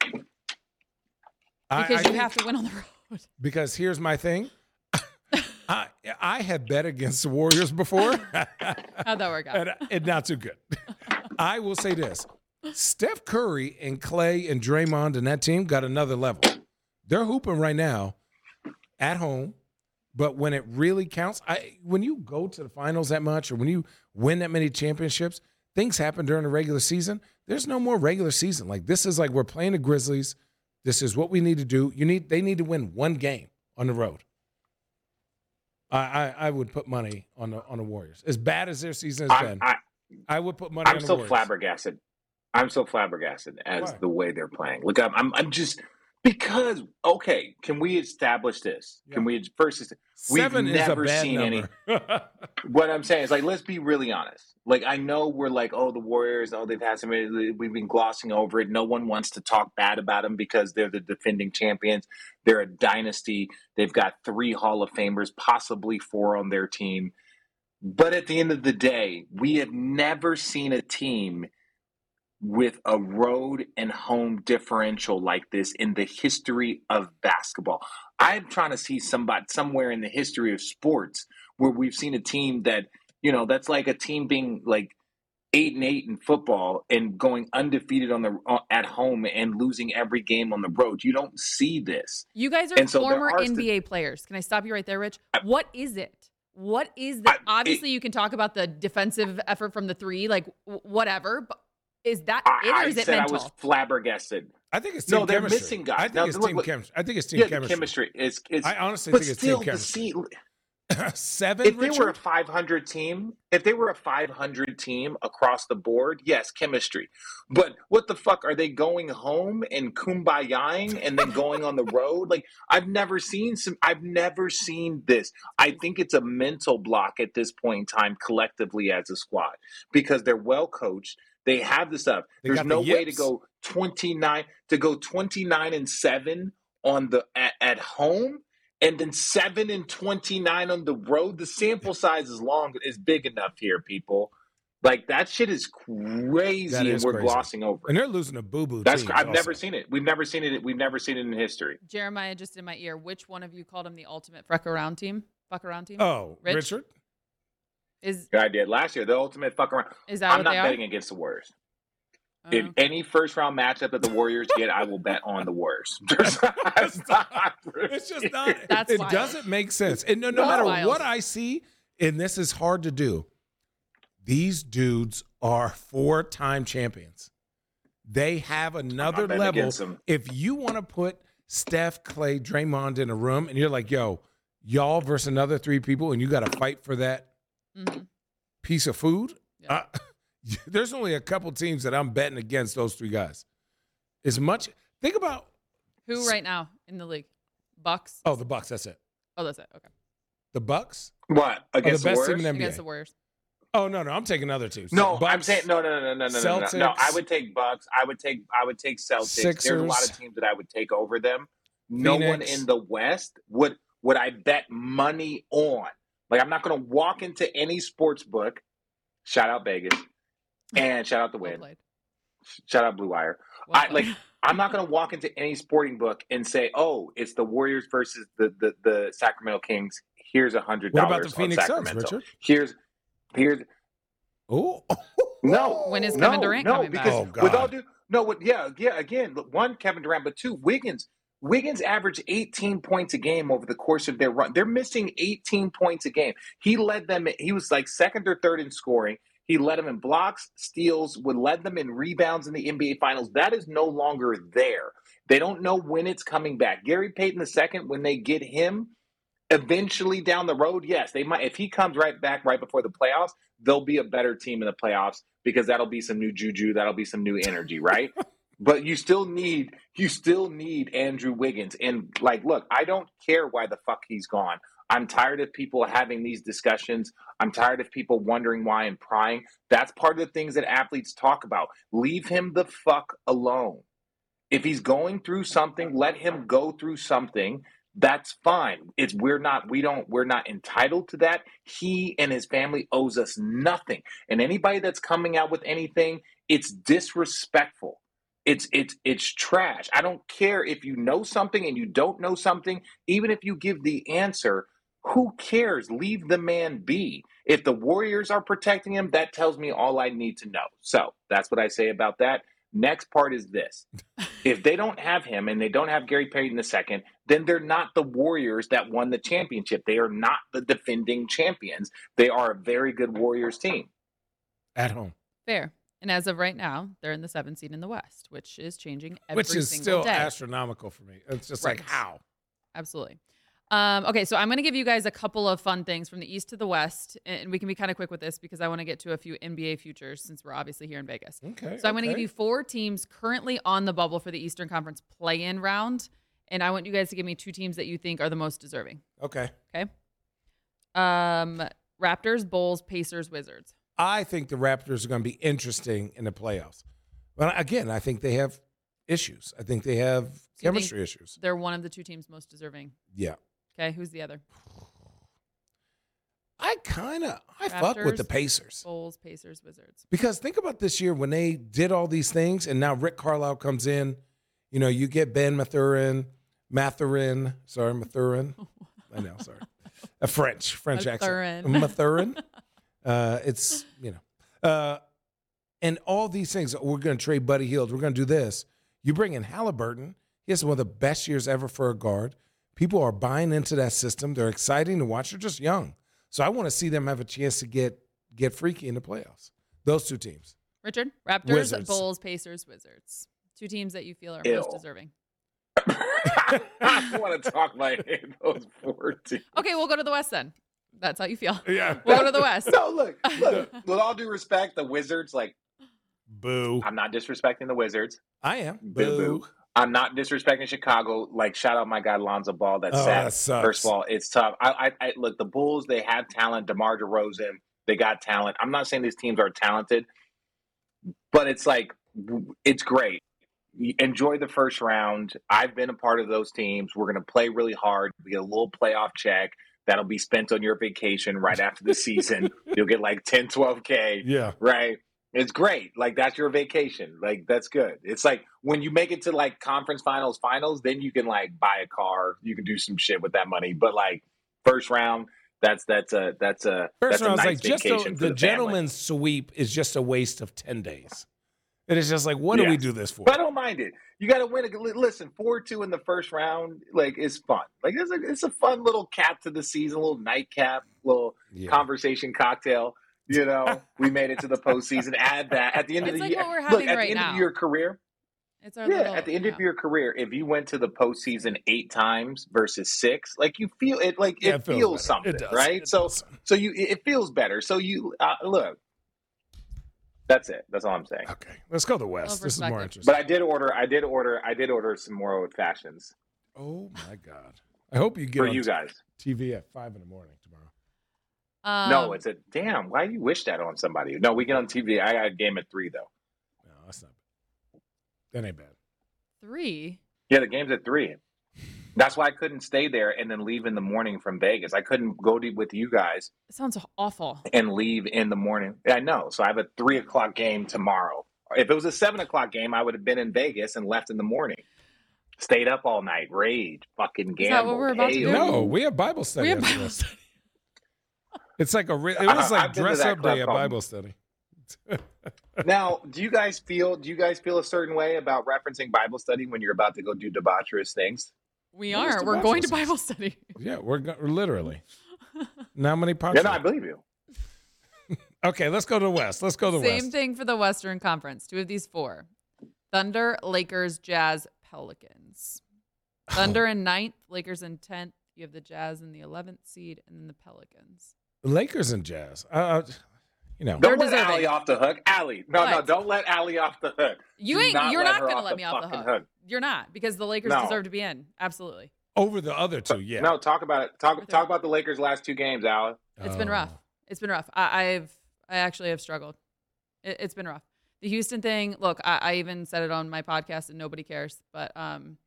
I- because I you think- have to win on the road. Because here's my thing. I I have bet against the Warriors before. How'd that work out? and, and not too good. I will say this: Steph Curry and Clay and Draymond and that team got another level. They're hooping right now at home, but when it really counts, I when you go to the finals that much or when you win that many championships, things happen during the regular season. There's no more regular season. Like this is like we're playing the Grizzlies. This is what we need to do. You need they need to win one game on the road. I, I, I would put money on the on the Warriors. As bad as their season has I'm, been, I, I would put money I'm on the so flabbergasted. I'm so flabbergasted as Why? the way they're playing. Look, I'm, I'm, I'm just because. Okay, can we establish this? Can we first? We've Seven a never bad seen any- number. What I'm saying is like, let's be really honest. Like, I know we're like, oh, the Warriors. Oh, they've had some. We've been glossing over it. No one wants to talk bad about them because they're the defending champions. They're a dynasty. They've got three Hall of Famers, possibly four on their team. But at the end of the day, we have never seen a team with a road and home differential like this in the history of basketball. I'm trying to see somebody somewhere in the history of sports where we've seen a team that, you know, that's like a team being like eight and eight in football and going undefeated on the uh, at home and losing every game on the road. You don't see this. You guys are And so there former are st- NBA players. Can I stop you right there, Rich? What is it? What is that? Obviously, you can talk about the defensive effort from the three, like whatever. But is that it, or I is it said mental? I was flabbergasted. I think it's team No, they're chemistry. missing guys. I think Now, it's look, team look- chemistry. I think it's team yeah, chemistry. chemistry. It's, it's I honestly think it's still team the chemistry. see, Seven, if they were a 500 team, if they were a 500 team across the board, yes, chemistry. But what the fuck are they going home and kumbayaing and then going on the road? Like I've never seen some. I've never seen this. I think it's a mental block at this point in time, collectively as a squad, because they're well coached. They have the stuff. They There's got the no way to go 29 to go 29 and seven on the at, at home and then 7 and 29 on the road the sample size is long is big enough here people like that shit is crazy That and we're crazy. glossing over and they're losing a boo boo. that's i've never seen it we've never seen it we've never seen it in history Jeremiah just in my ear. Which one of you called him the ultimate fuck around team? Fuck around team? Oh, Rich? Richard. Is i did last year the ultimate fuck around is that i'm what not they are? betting against the warriors If Uh, any first round matchup that the Warriors get, I will bet on the Warriors. There's not- It's just not. That's it wild. doesn't make sense. And no, no No. matter Wild. what I see, and this is hard to do. These dudes are four-time champions. They have another level. If you want to put Steph, Clay, Draymond in a room, and you're like, "Yo, y'all versus another three people," and you got to fight for that mm-hmm. piece of food. Yeah. Uh, there's only a couple teams that I'm betting against those three guys. As much think about who right now in the league, Bucks. Oh, the Bucks. That's it. Oh, that's it. Okay. The Bucks. What against the, the, Warriors? team in NBA. Against the Warriors. Oh no no! I'm taking other two. No, Bucks, I'm saying no no no no no Celtics, no no. I would take Bucks. I would take I would take Celtics. Sixers, There's a lot of teams that I would take over them. Phoenix. No one in the West would would I bet money on like I'm not going to walk into any sports book. Shout out Vegas and shout out the Well win. played. Shout out Blue Wire. Well I like. I'm not going to walk into any sporting book and say, "Oh, it's the Warriors versus the the, the Sacramento Kings." Here's a hundred What dollars about the Phoenix Suns, Sacramento. Richard? Here's here's Oh no. When is no, Kevin Durant no, coming back? because Oh, with all due, no, with, yeah, yeah. Again, one Kevin Durant, but two Wiggins. Wiggins averaged 18 points a game over the course of their run. They're missing 18 points a game. He led them. He was like second or third in scoring. He led them in blocks, steals, would led them in rebounds in the NBA Finals. That is no longer there. They don't know when it's coming back. Gary Payton II, when they get him, eventually down the road, yes, they might. If he comes right back right before the playoffs, they'll be a better team in the playoffs because that'll be some new juju, that'll be some new energy, right? But you still need you still need Andrew Wiggins. And like, look, I don't care why the fuck he's gone. I'm tired of people having these discussions. I'm tired of people wondering why and prying. That's part of the things that athletes talk about. Leave him the fuck alone. If he's going through something, let him go through something that's fine it's we're not we don't we're not entitled to that he and his family owes us nothing and anybody that's coming out with anything it's disrespectful it's it's it's trash i don't care if you know something and you don't know something even if you give the answer who cares leave the man be if the warriors are protecting him that tells me all i need to know so that's what i say about that next part is this if they don't have him and they don't have Gary Payton II, then they're not the Warriors that won the championship. They are not the defending champions. They are a very good Warriors team. at home, Fair. And as of right now, they're in the seventh seed in the West, which is changing every which is single still day. astronomical for me. It's just like how. Absolutely. Um, okay, so I'm going to give you guys a couple of fun things from the East to the West, and we can be kind of quick with this because I want to get to a few NBA futures since we're obviously here in Vegas. Okay. So I'm going to give you four teams currently on the bubble for the Eastern Conference play-in round, and I want you guys to give me two teams that you think are the most deserving. Okay. Okay. Um, Raptors, Bulls, Pacers, Wizards. I think the Raptors are going to be interesting in the playoffs. But again, I think they have issues. I think they have think- chemistry issues. They're one of the two teams most deserving. Yeah. Okay, who's the other? I kind of I fuck with the Pacers. Bulls, Pacers, Wizards. Because think about this year when they did all these things, and now Rick Carlisle comes in. You know, you get Ben Mathurin, Mathurin. Sorry, Mathurin. I know, sorry. A French, French accent. Mathurin. Mathurin. uh, it's you know, uh, and all these things. We're going to trade Buddy Hield. We're going to do this. You bring in Halliburton. He has one of the best years ever for a guard. People are buying into that system. They're exciting to watch. They're just young, so I want to see them have a chance to get get freaky in the playoffs. Those two teams. Richard, Raptors, Wizards. Bulls, Pacers, Wizards. Two teams that you feel are Ew. most deserving. I want to talk my those four teams. Okay, we'll go to the West then. That's how you feel. Yeah. We'll go to the West. No, look, look. With all due respect, the Wizards. Like, Boo. I'm not disrespecting the Wizards. I am. Boo, Boo. boo. I'm not disrespecting Chicago. Like, shout out my guy Lonzo Ball. That's Oh, sad. that sucks. First of all, it's tough. I, I, I look. The Bulls. They have talent. DeMar DeRozan. They got talent. I'm not saying these teams are talented, but it's like it's great. Enjoy the first round. I've been a part of those teams. We're going to play really hard. We get a little playoff check that'll be spent on your vacation right after the season. You'll get like 10, 12K Yeah. right? It's great. Like that's your vacation. Like that's good. It's like when you make it to like conference finals, finals, then you can like buy a car. You can do some shit with that money. But like first round, that's that's a that's a First that's a nice like just a, the, the, gentleman's sweep is just a waste of ten days. It is just like, what do we do this for? But I don't mind it. You got to win. A, listen, four two in the first round, like it's fun. Like it's a it's a fun little cap to the season, a little nightcap, little Yeah. conversation cocktail. You know, we made it to the postseason. Add that at the end of the like year. what we're Look, at right the end now. of your career, It's our yeah, little, at the end yeah. of your career, if you went to the postseason eight times versus six, like you feel it, like Yeah, it, feels feels, something, It does. right? It so, does. so you, it feels better. So you uh, look. That's it. That's all I'm saying. Okay, let's go to the West. This is more interesting. But I did order. I did order. I did order some more old fashions oh my God. I hope you get for on you guys. TV at five in the morning tomorrow. Um, no, it's a damn. Why do you wish that on somebody? No, we get on TV. I got a game at three though. No, that's not. That ain't bad. three. Yeah, the game's at three. That's why I couldn't stay there and then leave in the morning from Vegas. I couldn't go to, with you guys It sounds awful. and leave in the morning. I know. So I have a three o'clock game tomorrow. If it was a seven o'clock game, I would have been in Vegas and left in the morning. Stayed up all night, rage, fucking gamble. Is that what we're about to do? No, oh. we have Bible study. We have Bible study. It's like a. Re- it was like I've dress up day at Bible study. Now, do you guys feel? Do you guys feel a certain way about referencing Bible study when you're about to go do debaucherous things? We What is are. We're Bible going to? Bible study. Yeah, we're go- literally. Now many Yeah, podcasts. no, I believe you. okay, let's go to the West. Let's go to the Same West. Same thing for the Western Conference. Two of these four: Thunder, Lakers, Jazz, Pelicans. Thunder in ninth, Lakers in tenth. You have the Jazz in the eleventh seed, and then the Pelicans. Lakers and Jazz. Uh, you know, They're Don't let deserving. Allie off the hook. Allie, no, no, don't let Allie off the hook. You Do ain't. not you're not gonna let me off the hook. hook. You're not because the Lakers No. deserve to be in. Absolutely. over the other two. Yeah. No, talk about it. Talk Over talk there. about the Lakers' last two games, Allie. It's been rough. Oh. It's been rough. I, I've I actually have struggled. It, it's been rough. The Houston thing. Look, I, I even said it on my podcast, and nobody cares. But um,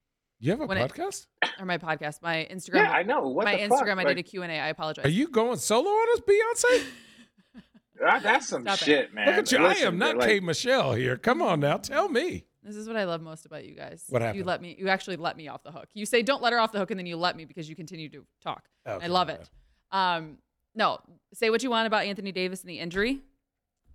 You have a When it- podcast? or my podcast, my Instagram. Yeah, I know. What my the Instagram. fuck? I Like, did a Q and A. I apologize. Are you going solo on us, Beyonce? that- that's some Stop it. shit, man. Look at you. I am not like, Kate Michelle here. Come on now, tell me. This is what I love most about you guys. What happened? You let me. You actually let me off the hook. You say don't let her off the hook, and then you let me because you continue to talk. Okay, I love my it. Um, no, say what you want about Anthony Davis and the injury.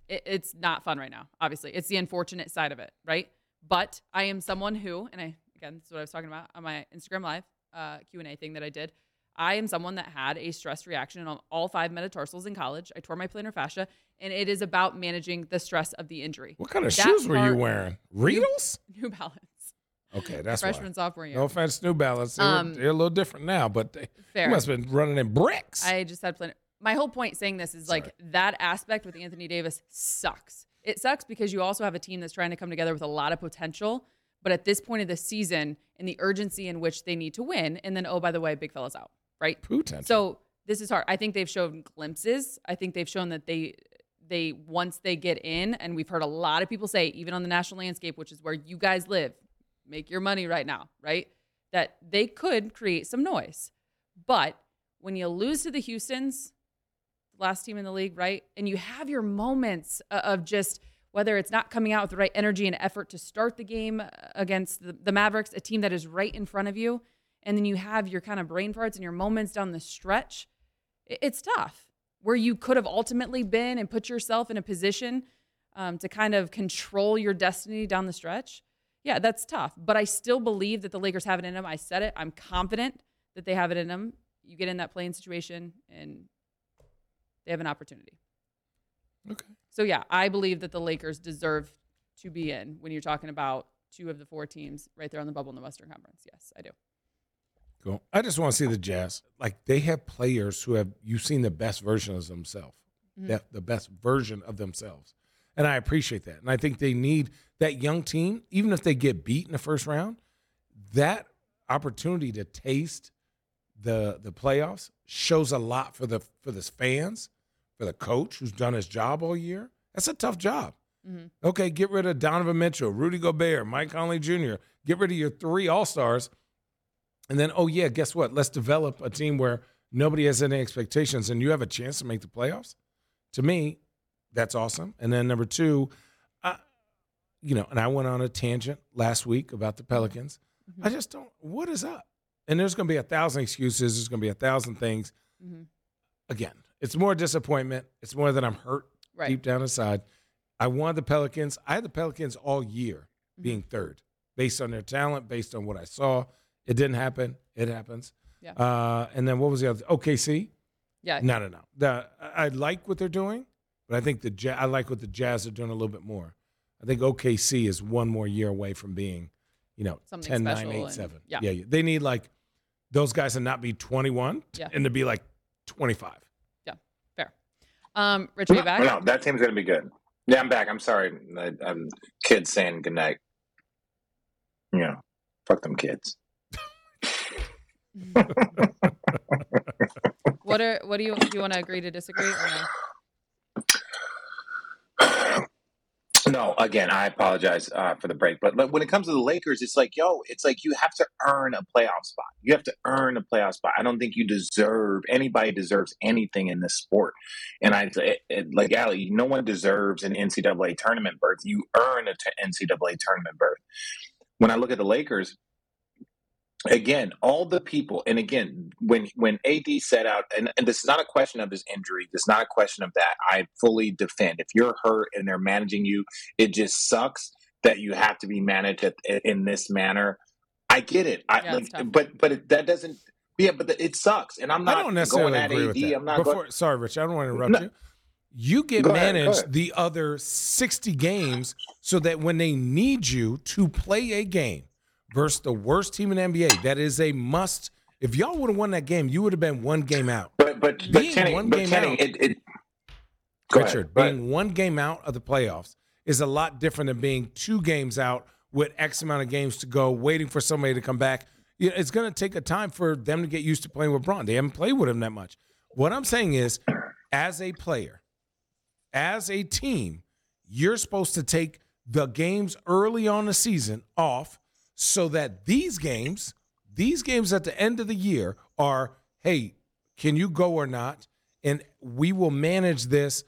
It, it's not fun right now. Obviously, it's the unfortunate side of it, right? But I am someone who, and I again, this is what I was talking about on my Instagram live uh, Q and A thing that I did. I am someone that had a stress reaction on all five metatarsals in college. I tore my plantar fascia, and it is about managing the stress of the injury. What kind of That shoes were you wearing? Reedles? New Balance, Okay, that's freshman, why. sophomore year. No offense, New Balance. They're, Um, they're a little different now, but they Fair. you must have been running in bricks. I just had plenty. My whole point saying this is like that aspect with Anthony Davis sucks. It sucks because you also have a team that's trying to come together with a lot of potential, but at this point of the season, and the urgency in which they need to win, and then oh by the way, big fella's out, right? Potential. So this is hard. I think they've shown glimpses. I think they've shown that they they once they get in, and we've heard a lot of people say, even on the national landscape, which is where you guys live, make your money right now, right? That they could create some noise. But when you lose to the Houston's, last team in the league, right? And you have your moments of just whether it's not coming out with the right energy and effort to start the game uh, against the, the Mavericks, a team that is right in front of you, and then you have your kind of brain farts and your moments down the stretch. It's tough where you could have ultimately been and put yourself in a position um, to kind of control your destiny down the stretch. Yeah, that's tough. But I still believe that the Lakers have it in them. I said it. I'm confident that they have it in them. You get in that playing situation and they have an opportunity. okay. So yeah, I believe that the Lakers deserve to be in when you're talking about two of the four teams right there on the bubble in the Western Conference. Yes, I do. Cool. I just want to see the Jazz. Like they have players who have you've seen the best version of themselves, Mhm. that the best version of themselves, and I appreciate that. And I think they need that young team, even if they get beat in the first round, that opportunity to taste the the playoffs shows a lot for the for the fans, for the coach who's done his job all year. That's a tough job. Mhm. Okay, get rid of Donovan Mitchell, Rudy Gobert, Mike Conley Jr. Get rid of your three All Stars, and then oh yeah, guess what? Let's develop a team where nobody has any expectations, and you have a chance to make the playoffs. To me, that's awesome. And then number two, I, you know, and I went on a tangent last week about the Pelicans. I just don't. What is up? And there's going to be a thousand excuses. There's going to be a thousand things. Mhm. Again, it's more disappointment. It's more that I'm hurt Right. deep down inside. I wanted the Pelicans. I had the Pelicans all year Mm-hmm. being third, based on their talent, based on what I saw. It didn't happen. It happens. Yeah. Uh, and then what was the other? OKC. Yeah. No, no, no. The, I I like what they're doing, but I think the Ja- I like what the Jazz are doing a little bit more. I think OKC is one more year away from being, you know, Something 10, 9, 8, and- 7. yeah. yeah. They need like those guys to not be 21 Yeah. and to be like 25. Yeah. Fair. Um, Rich, are you back? No, that team's going to be good. Yeah, I'm back. I'm sorry. I, I'm kids saying goodnight. You know, fuck them kids. What are what do you do you want to agree to disagree or no? No, again, I apologize uh, for the break, but when it comes to the Lakers, it's like, yo, it's like you have to earn a playoff spot. You have to earn a playoff spot. I don't think you deserve anybody deserves anything in this sport. And I, it, it, like Allie, no one deserves an NCAA tournament berth. You earn a t- NCAA tournament berth. When I look at the Lakers, again, all the people, and again, when when AD set out, and, and this is not a question of his injury, this is not a question of that. I fully defend. If you're hurt and they're managing you, it just sucks that you have to be managed at, in this manner. I get it. I, Yeah, like, tough. but but it, that doesn't. Yeah, but the, it sucks, and I'm not I don't necessarily going at agree AD. with that. I'm not Before, going. sorry, Rich, I don't want to interrupt No. you. You get Go ahead, managed ahead. the other 60 games so that when they need you to play a game versus the worst team in the NBA, that is a must. If y'all would have won that game, you would have been one game out. But but but Being Channing, one but game Channing, out- it, it ahead, Richard, ahead. being one game out of the playoffs is a lot different than being two games out with X amount of games to go, waiting for somebody to come back. It's going to take a time for them to get used to playing with Bron. They haven't played with him that much. What I'm saying is, as a player, as a team, you're supposed to take the games early on the season off so that these games, these games at the end of the year are, hey, can you go or not? And we will manage this.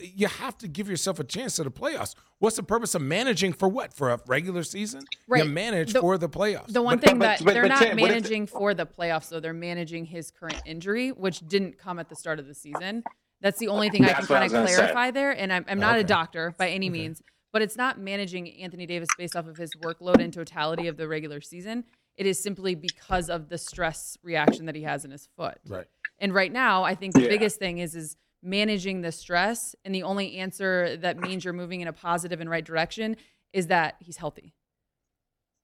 You have to give yourself a chance to the playoffs. What's the purpose of managing for what? For a regular season? Right. You manage The- for the playoffs. The one But- thing but- that but- they're but not Chan, what if- managing for the playoffs, though, they're managing his current injury, which didn't come at the start of the season. That's the only thing I can That's what I kind of gonna say. clarify there. And I'm, I'm not a doctor by any Okay. means, but it's not managing Anthony Davis based off of his workload and totality of the regular season. It is simply because of the stress reaction that he has in his foot. right. And right now, I think the Yeah. biggest thing is is managing the stress, and the only answer that means you're moving in a positive and right direction is that he's healthy.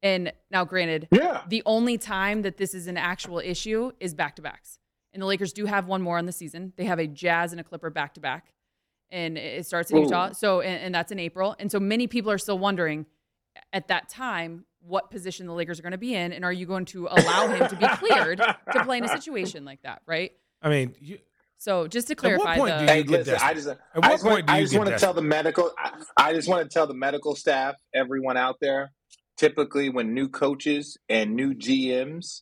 And now, granted, Yeah. the only time that this is an actual issue is back to backs. And the Lakers do have one more in the season. They have a Jazz and a Clipper back to back. And it starts in Ooh. Utah. So, and, and that's in April. And so many people are still wondering at that time what position the Lakers are going to be in. And are you going to allow him to be cleared to play in a situation like that? Right. I mean, you, So just to what clarify, point the, do Hey, you get listen, I just, desperate? I what just, want, point do I you just get want to tell the medical, I, I just want to tell the medical staff, everyone out there, typically when new coaches and new GMs,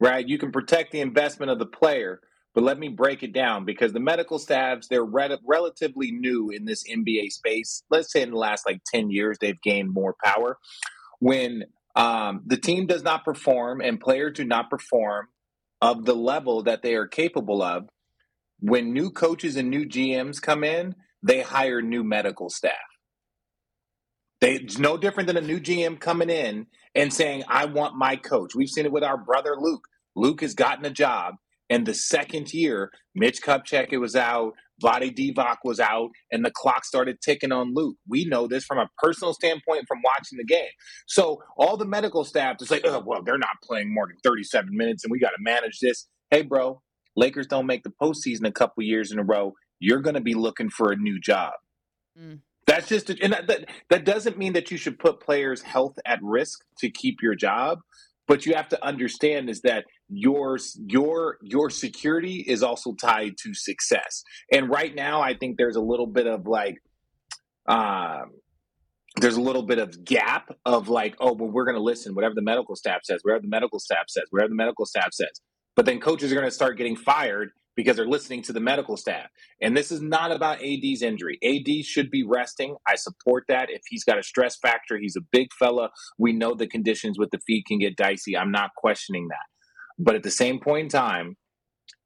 right, you can protect the investment of the player. But let me break it down because the medical staffs, they're re- relatively new in this NBA space. Let's say in the last like 10 years, they've gained more power. When um, the team does not perform and players do not perform of the level that they are capable of, when new coaches and new GMs come in, they hire new medical staff. They, it's no different than a new GM coming in and saying, I want my coach. We've seen it with our brother Luke. Luke has gotten a job. And the second year, Mitch Kupchak was out, Vlade Divac was out, and the clock started ticking on Luke. We know this from a personal standpoint from watching the game. So all the medical staff is like, oh, well, they're not playing more than 37 minutes and we got to manage this. Hey, bro, Lakers don't make the postseason a couple years in a row. You're going to be looking for a new job. Mm. That's just, and that, that, that doesn't mean that you should put players' health at risk to keep your job. But you have to understand is that your your your security is also tied to success. And right now, I think there's a little bit of like, um, there's a little bit of gap of like, oh, well, we're going to listen whatever the medical staff says, whatever the medical staff says, whatever the medical staff says. But then coaches are going to start getting fired because they're listening to the medical staff. And this is not about AD's injury. AD should be resting. I support that. If he's got a stress factor, he's a big fella. We know the conditions with the feet can get dicey. I'm not questioning that. But at the same point in time,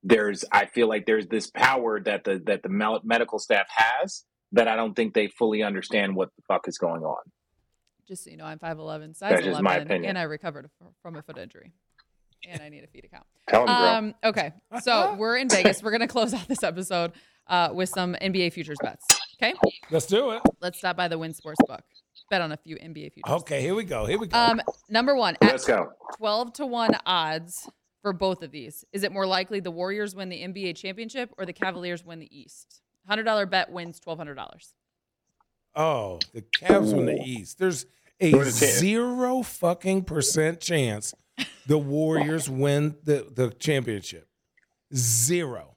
there's I feel like there's this power that the that the medical staff has that I don't think they fully understand what the fuck is going on. Just so you know, I'm 5'11, size That's 11, my and I recovered from a foot injury. And I need a feet account. Tell them, bro. Um, okay, so we're in Vegas. We're gonna close out this episode uh, with some NBA futures bets. Okay, Let's do it. let's stop by the Wynn Sports book. Bet on a few NBA futures. Okay, here we go. Here we go. Um, number one, Let's go. 12 to 1 odds for both of these. Is it more likely the Warriors win the NBA championship or the Cavaliers win the East? $100 bet wins $1,200. oh, the Cavs win the East. There's a What is it? zero fucking percent chance the Warriors win the, the championship. Zero.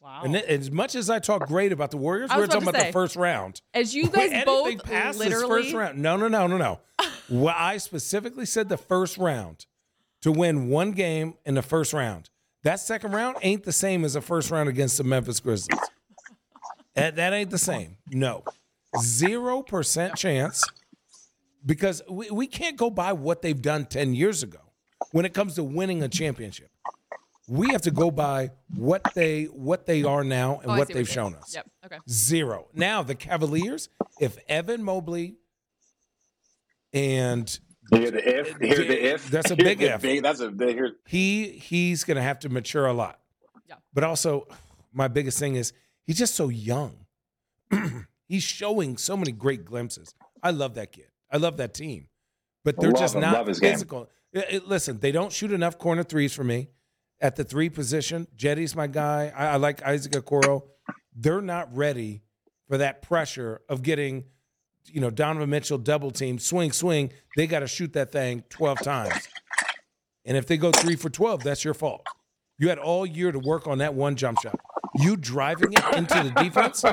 Wow. And it- as much as I talk great about the Warriors, we're talking about say, the first round. As you guys anything both past this literally first round. No, no, no, no, no. well, I specifically said the first round to win one game in the first round. That second round ain't the same as the first round against the Memphis Grizzlies. that, that ain't the same. No. Zero percent chance because we, we can't go by what they've done 10 years ago when it comes to winning a championship. We have to go by what they what they are now and Oh, what they've you're shown us. Yep. Okay. Zero. Now the Cavaliers, if Evan Mobley and Hear the if. Uh, hear the if. That's a big if. Big, that's a big. Here, he he's gonna have to mature a lot. Yeah. But also, my biggest thing is he's just so young. he's showing so many great glimpses. I love that kid. I love that team. But they're Love just him. not Love his game. physical. It- it- listen, they don't shoot enough corner threes for me at the three position. Jetty's my guy. I, I like Isaac Okoro. They're not ready for that pressure of getting, you know, Donovan Mitchell double team, swing, swing. They got to shoot that thing 12 times. And if they go three for 12, that's your fault. You had all year to work on that one jump shot. You driving it into the defense,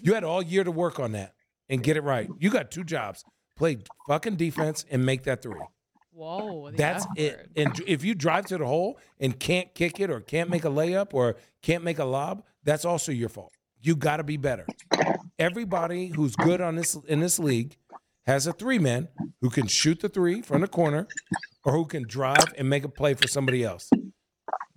you had all year to work on that and get it right. You got two jobs play fucking defense and make that three. Whoa. That's F it. And if you drive to the hole and can't kick it or can't make a layup or can't make a lob, that's also your fault. You got to be better. Everybody who's good on this in this league has a three man who can shoot the three from the corner or who can drive and make a play for somebody else.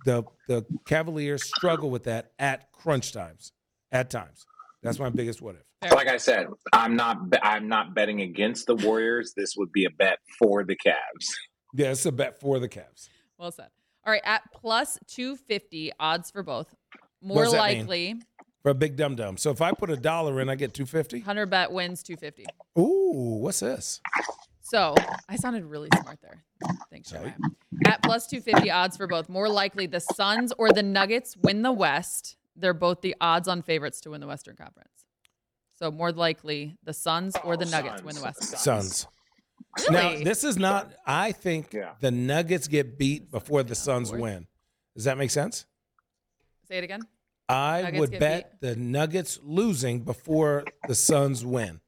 The the Cavaliers struggle with that at crunch times. At times. That's my biggest what if. Like I said, I'm not. I'm not betting against the Warriors. This would be a bet for the Cavs. Yeah, it's a bet for the Cavs. Well said. All right. At plus 250 odds for both. More likely that mean? Likely, For a big dum dum. So if I put a dollar in, I get 250. 100 bet wins 250. Ooh, what's this? So I sounded really smart there. Thanks, Sorry. At plus 250 odds for both. More likely the Suns or the Nuggets win the West. They're both the odds on favorites to win the Western Conference. So more likely the Suns or the Nuggets Suns. win the West. Suns. Really? Now, this is not, I think Yeah. the Nuggets get beat before the Suns win. Does that make sense? Say it again. I Nuggets would get bet the Nuggets losing before the Suns win.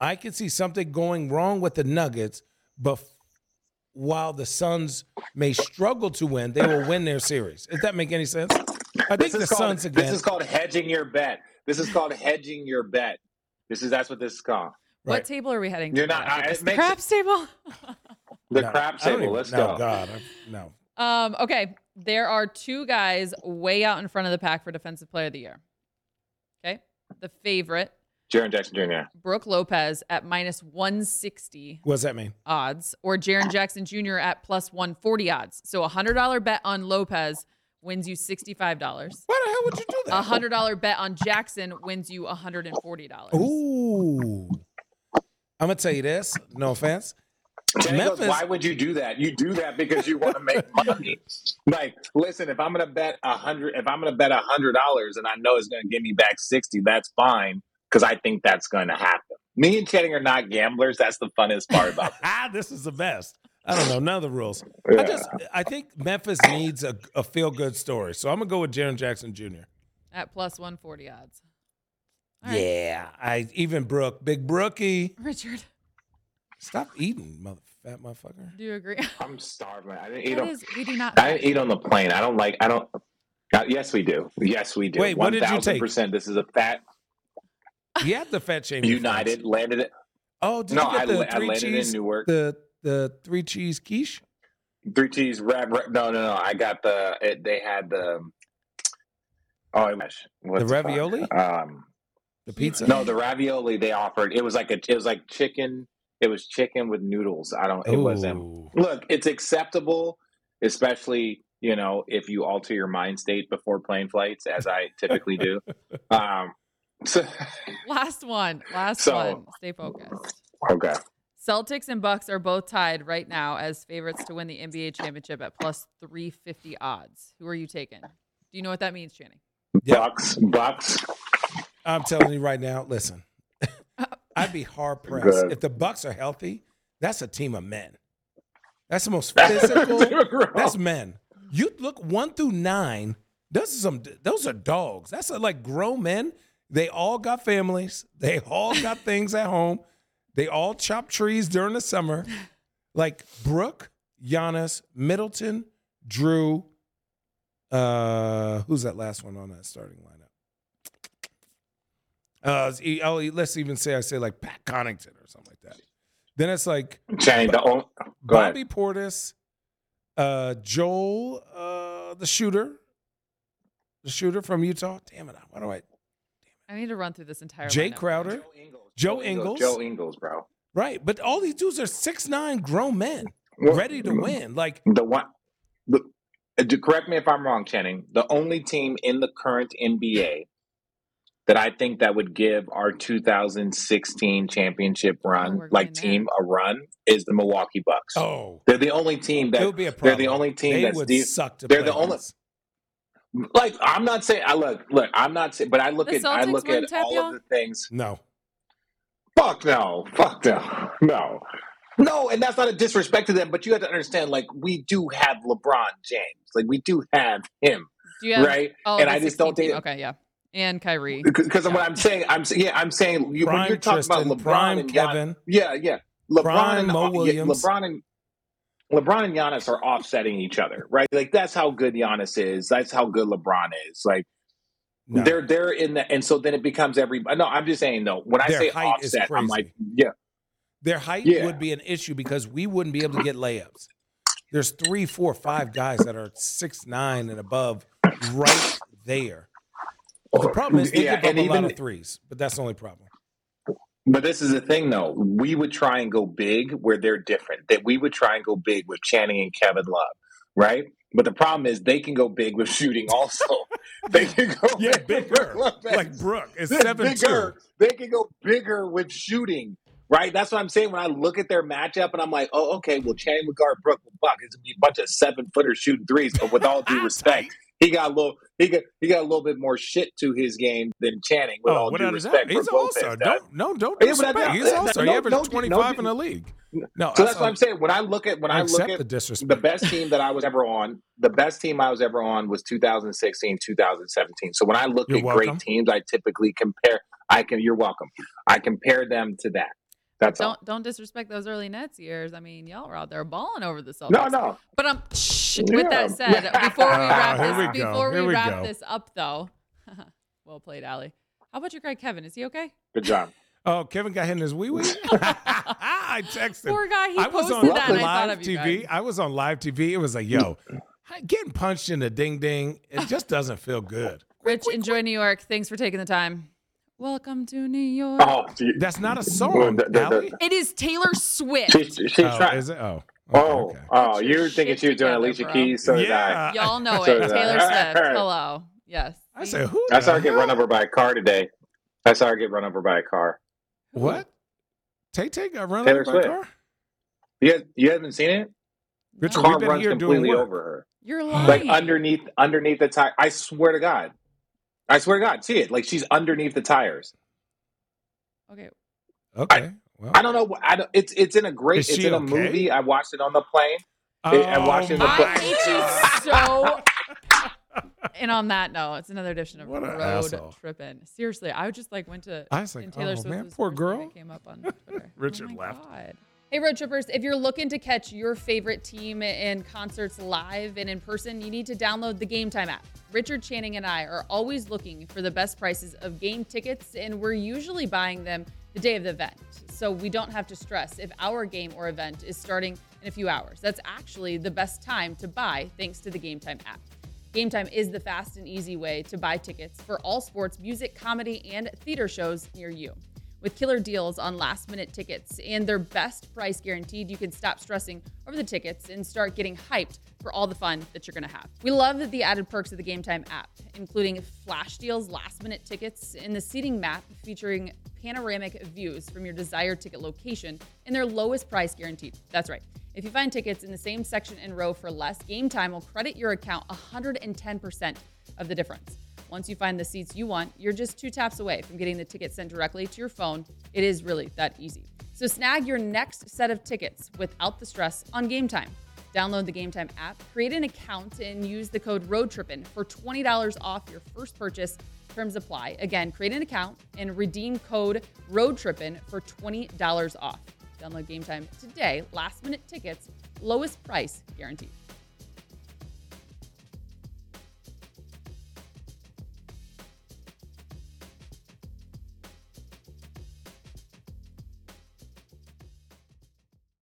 I could see something going wrong with the Nuggets, but while the Suns may struggle to win, they will win their series. Does that make any sense? I think the called, Suns again. this is called hedging your bet. This is called hedging your bet. This is that's what this is called. Right. What table are we heading You're to? not- I- it the makes- craps table? The No, crap table. even- Let's no, go. God, I- no. Um, okay. There are two guys way out in front of the pack for Defensive Player of the Year. Okay. The favorite, Jaren Jackson Jr. Brook Lopez at minus 160 What does that mean? odds, or Jaren Jackson Jr. at plus 140 odds. So a $100 bet on Lopez wins you $65. Why the hell would you do that? A that? $100 bet on Jackson wins you $140. Ooh. I'm gonna tell you this. No offense. Jenny goes, Why would you do that? You do that because you want to make money. like, listen, if I'm gonna bet a hundred, if I'm gonna bet a hundred dollars and I know it's gonna give me back sixty, that's fine because I think that's going to happen. Me and Channing are not gamblers. That's the funnest part about it. ah, this is the best. I don't know none of the rules. I just I think Memphis needs a, a feel good story, so I'm gonna go with Jaren Jackson Jr. At plus 140 odds. All right. Yeah, I even Brook, big Brookie. Richard, Stop eating, mother fat motherfucker. do you agree? I'm starving. I didn't eat That on. is, we do not. I didn't eat on the plane. I don't like. I don't. Uh, yes, we do. Yes, we do. Wait, what did you take? percent. This is a fat You had the fat shaming. United friends. landed it. Oh, did No, you get I, the I three landed cheese? in Newark. The the three cheese quiche. Three cheese wrap. wrap no, no, no. I got the. It, they had the. Oh, my gosh. What's The ravioli? fuck? Um, The pizza? no, the ravioli they offered. It was like a. It was like chicken. It was chicken with noodles. I don't. It wasn't. Look, it's acceptable, especially you know if you alter your mind state before plane flights, as I typically do. Um, so, Last one. Last So- one. Stay focused. okay. Celtics and Bucks are both tied right now as favorites to win the NBA championship at plus 350 odds. Who are you taking? Do you know what that means, Channing? Yeah. Bucks. Bucks. I'm telling you right now, listen. I'd be hard pressed. Good. If the Bucks are healthy, that's a team of men. That's the most physical. that's men. You look one through nine. Those are some. Those are dogs. That's like grown men. They all got families. They all got things at home. They all chop trees during the summer. Like Brook, Giannis, Middleton, Jrue. Uh, who's that last one on that starting lineup? Uh, oh, let's even say I say like Pat Connaughton or something like that. Then it's like Channing, the only, go ahead. Bobby Portis, uh, Joel, uh, the shooter, the shooter from Utah. Damn it! Why do I? I need to run through this entire Jay lineup. Crowder, Ingles. Joe Ingles. Joe Ingles, bro. right? But all these dudes are six nine grown men, Well, ready to win. Like The one, the, uh, correct me if I'm wrong, Channing. The only team in the current NBA that I think that would give our 2016 championship Oh, run, we're like going there. team, a run is the Milwaukee Bucks. oh, They're the only team that would be a they're the only team they that's would deep. suck to they're play the only- against. Like I'm not saying I look, look. I'm not saying, but I look The at I look at all y'all? of the things. No, Fuck no. Fuck no. No. No, and that's not a disrespect to them, but you have to understand, like, we do have LeBron James. Like, we do have him, Do you have, right? Oh, and I just don't think. Okay, yeah. And Kyrie. because Yeah. what I'm saying, I'm yeah, I'm saying you, when you're talking Tristan, about LeBron prime and Gian- Kevin. yeah, yeah, LeBron Prime and uh, Mo yeah, Williams. LeBron and LeBron and Giannis are offsetting each other, right? Like that's how good Giannis is. That's how good LeBron is. Like No. they're they're in the, and so then it becomes every. No, I'm just saying though. When I Their say offset, I'm like, yeah, Their height Yeah. would be an issue because we wouldn't be able to get layups. There's three, four, five guys that are six nine and above right there. The problem is they Yeah, give up and a even- lot of threes, but that's the only problem. But this is the thing, though. We would try and go big where they're different. That we would try and go big with Channing and Kevin Love, right? But the problem is they can go big with shooting also. they can go Yeah, big bigger. Like Brook is seven two. bigger. They can go bigger with shooting, right? That's what I'm saying. When I look at their matchup and I'm like, oh, okay, well, Channing would guard Brook. Well, fuck, it's gonna be a bunch of seven footers shooting threes. But with all due respect, he got a little, he got, he got a little bit more shit to his game than Channing. With Oh, all due respect, He's also don't no don't disrespect. I- He's no, also he averaged no, no, twenty five in the league. No, So that's what I'm saying. When I look at when I I, look at the the best team that I was ever on, the best team I was ever on was 2016, 2017. So when I look You're at welcome. great teams, I typically compare. I can. You're welcome. I compare them to that. That's. Don't don't disrespect those early Nets years. I mean, y'all were out there balling over the Celtics. No, no. But um, shh, with that said, before we wrap Ah, this, we before we we wrap go. this up, though, well played, Allie. How about your guy Kevin? Is he okay? Good job. Oh, Kevin got hit in his wee wee. I texted. Poor guy. He I was posted on that. and I thought live you TV. guys. I was on live TV. It was like, yo, getting punched in the ding ding. It just doesn't feel good. Rich, enjoy New York. Thanks for taking the time. Welcome to New York. Oh, gee. That's not a Well, song, the- the- Allie. It is Taylor Swift. she's she's Oh, trying. is it? Oh. oh okay, Oh, okay. oh, Get your you're thinking shit she was doing together, Alicia bro. Keys, so did I. yeah. Y'all know So it. did I. Taylor Swift. Hello. Yes. I See? said, who? I the saw her get hell? run over by a car today. I saw her get run over by a car. What? Tay Tay got run Taylor over by a Swift. car? You guys, you haven't seen it? Richard, No. we've Car been runs here doing completely work. over her. You're lying. like underneath underneath the tire. I swear to God, I swear to God, see it. Like she's underneath the tires. Okay. Okay. Well, I don't know. I don't, it's it's in a great. Is It's in a okay? movie. I watched it on the plane. I oh watched it in the my book. I hate God. you so. And on that note, it's another edition of What Road asshole. Trippin'. Seriously, I just like went to. I was like, and Taylor oh, Swift man, poor girl. came up on Twitter. Richard oh my left. God. Hey, Road Trippers, if you're looking to catch your favorite team in concerts live and in person, you need to download the Game Time app. Richard Channing and I are always looking for the best prices of game tickets, and we're usually buying them the day of the event. So we don't have to stress if our game or event is starting in a few hours. That's actually the best time to buy thanks to the Game Time app. Game Time is the fast and easy way to buy tickets for all sports, music, comedy, and theater shows near you. With killer deals on last minute tickets and their best price guaranteed, you can stop stressing over the tickets and start getting hyped for all the fun that you're going to have. We love the added perks of the Game Time app, including flash deals, last minute tickets, and the seating map featuring panoramic views from your desired ticket location and their lowest price guaranteed. That's right. If you find tickets in the same section and row for less, Game Time will credit your account 110% of the difference. Once you find the seats you want, you're just two taps away from getting the ticket sent directly to your phone. It is really that easy. So snag your next set of tickets without the stress on Game Time. Download the Game Time app, create an account, and use the code ROADTRIPPIN for $20 off your first purchase. Terms apply. Again, create an account and redeem code ROADTRIPPIN for $20 off. Download Game Time today. Last minute tickets, lowest price guaranteed.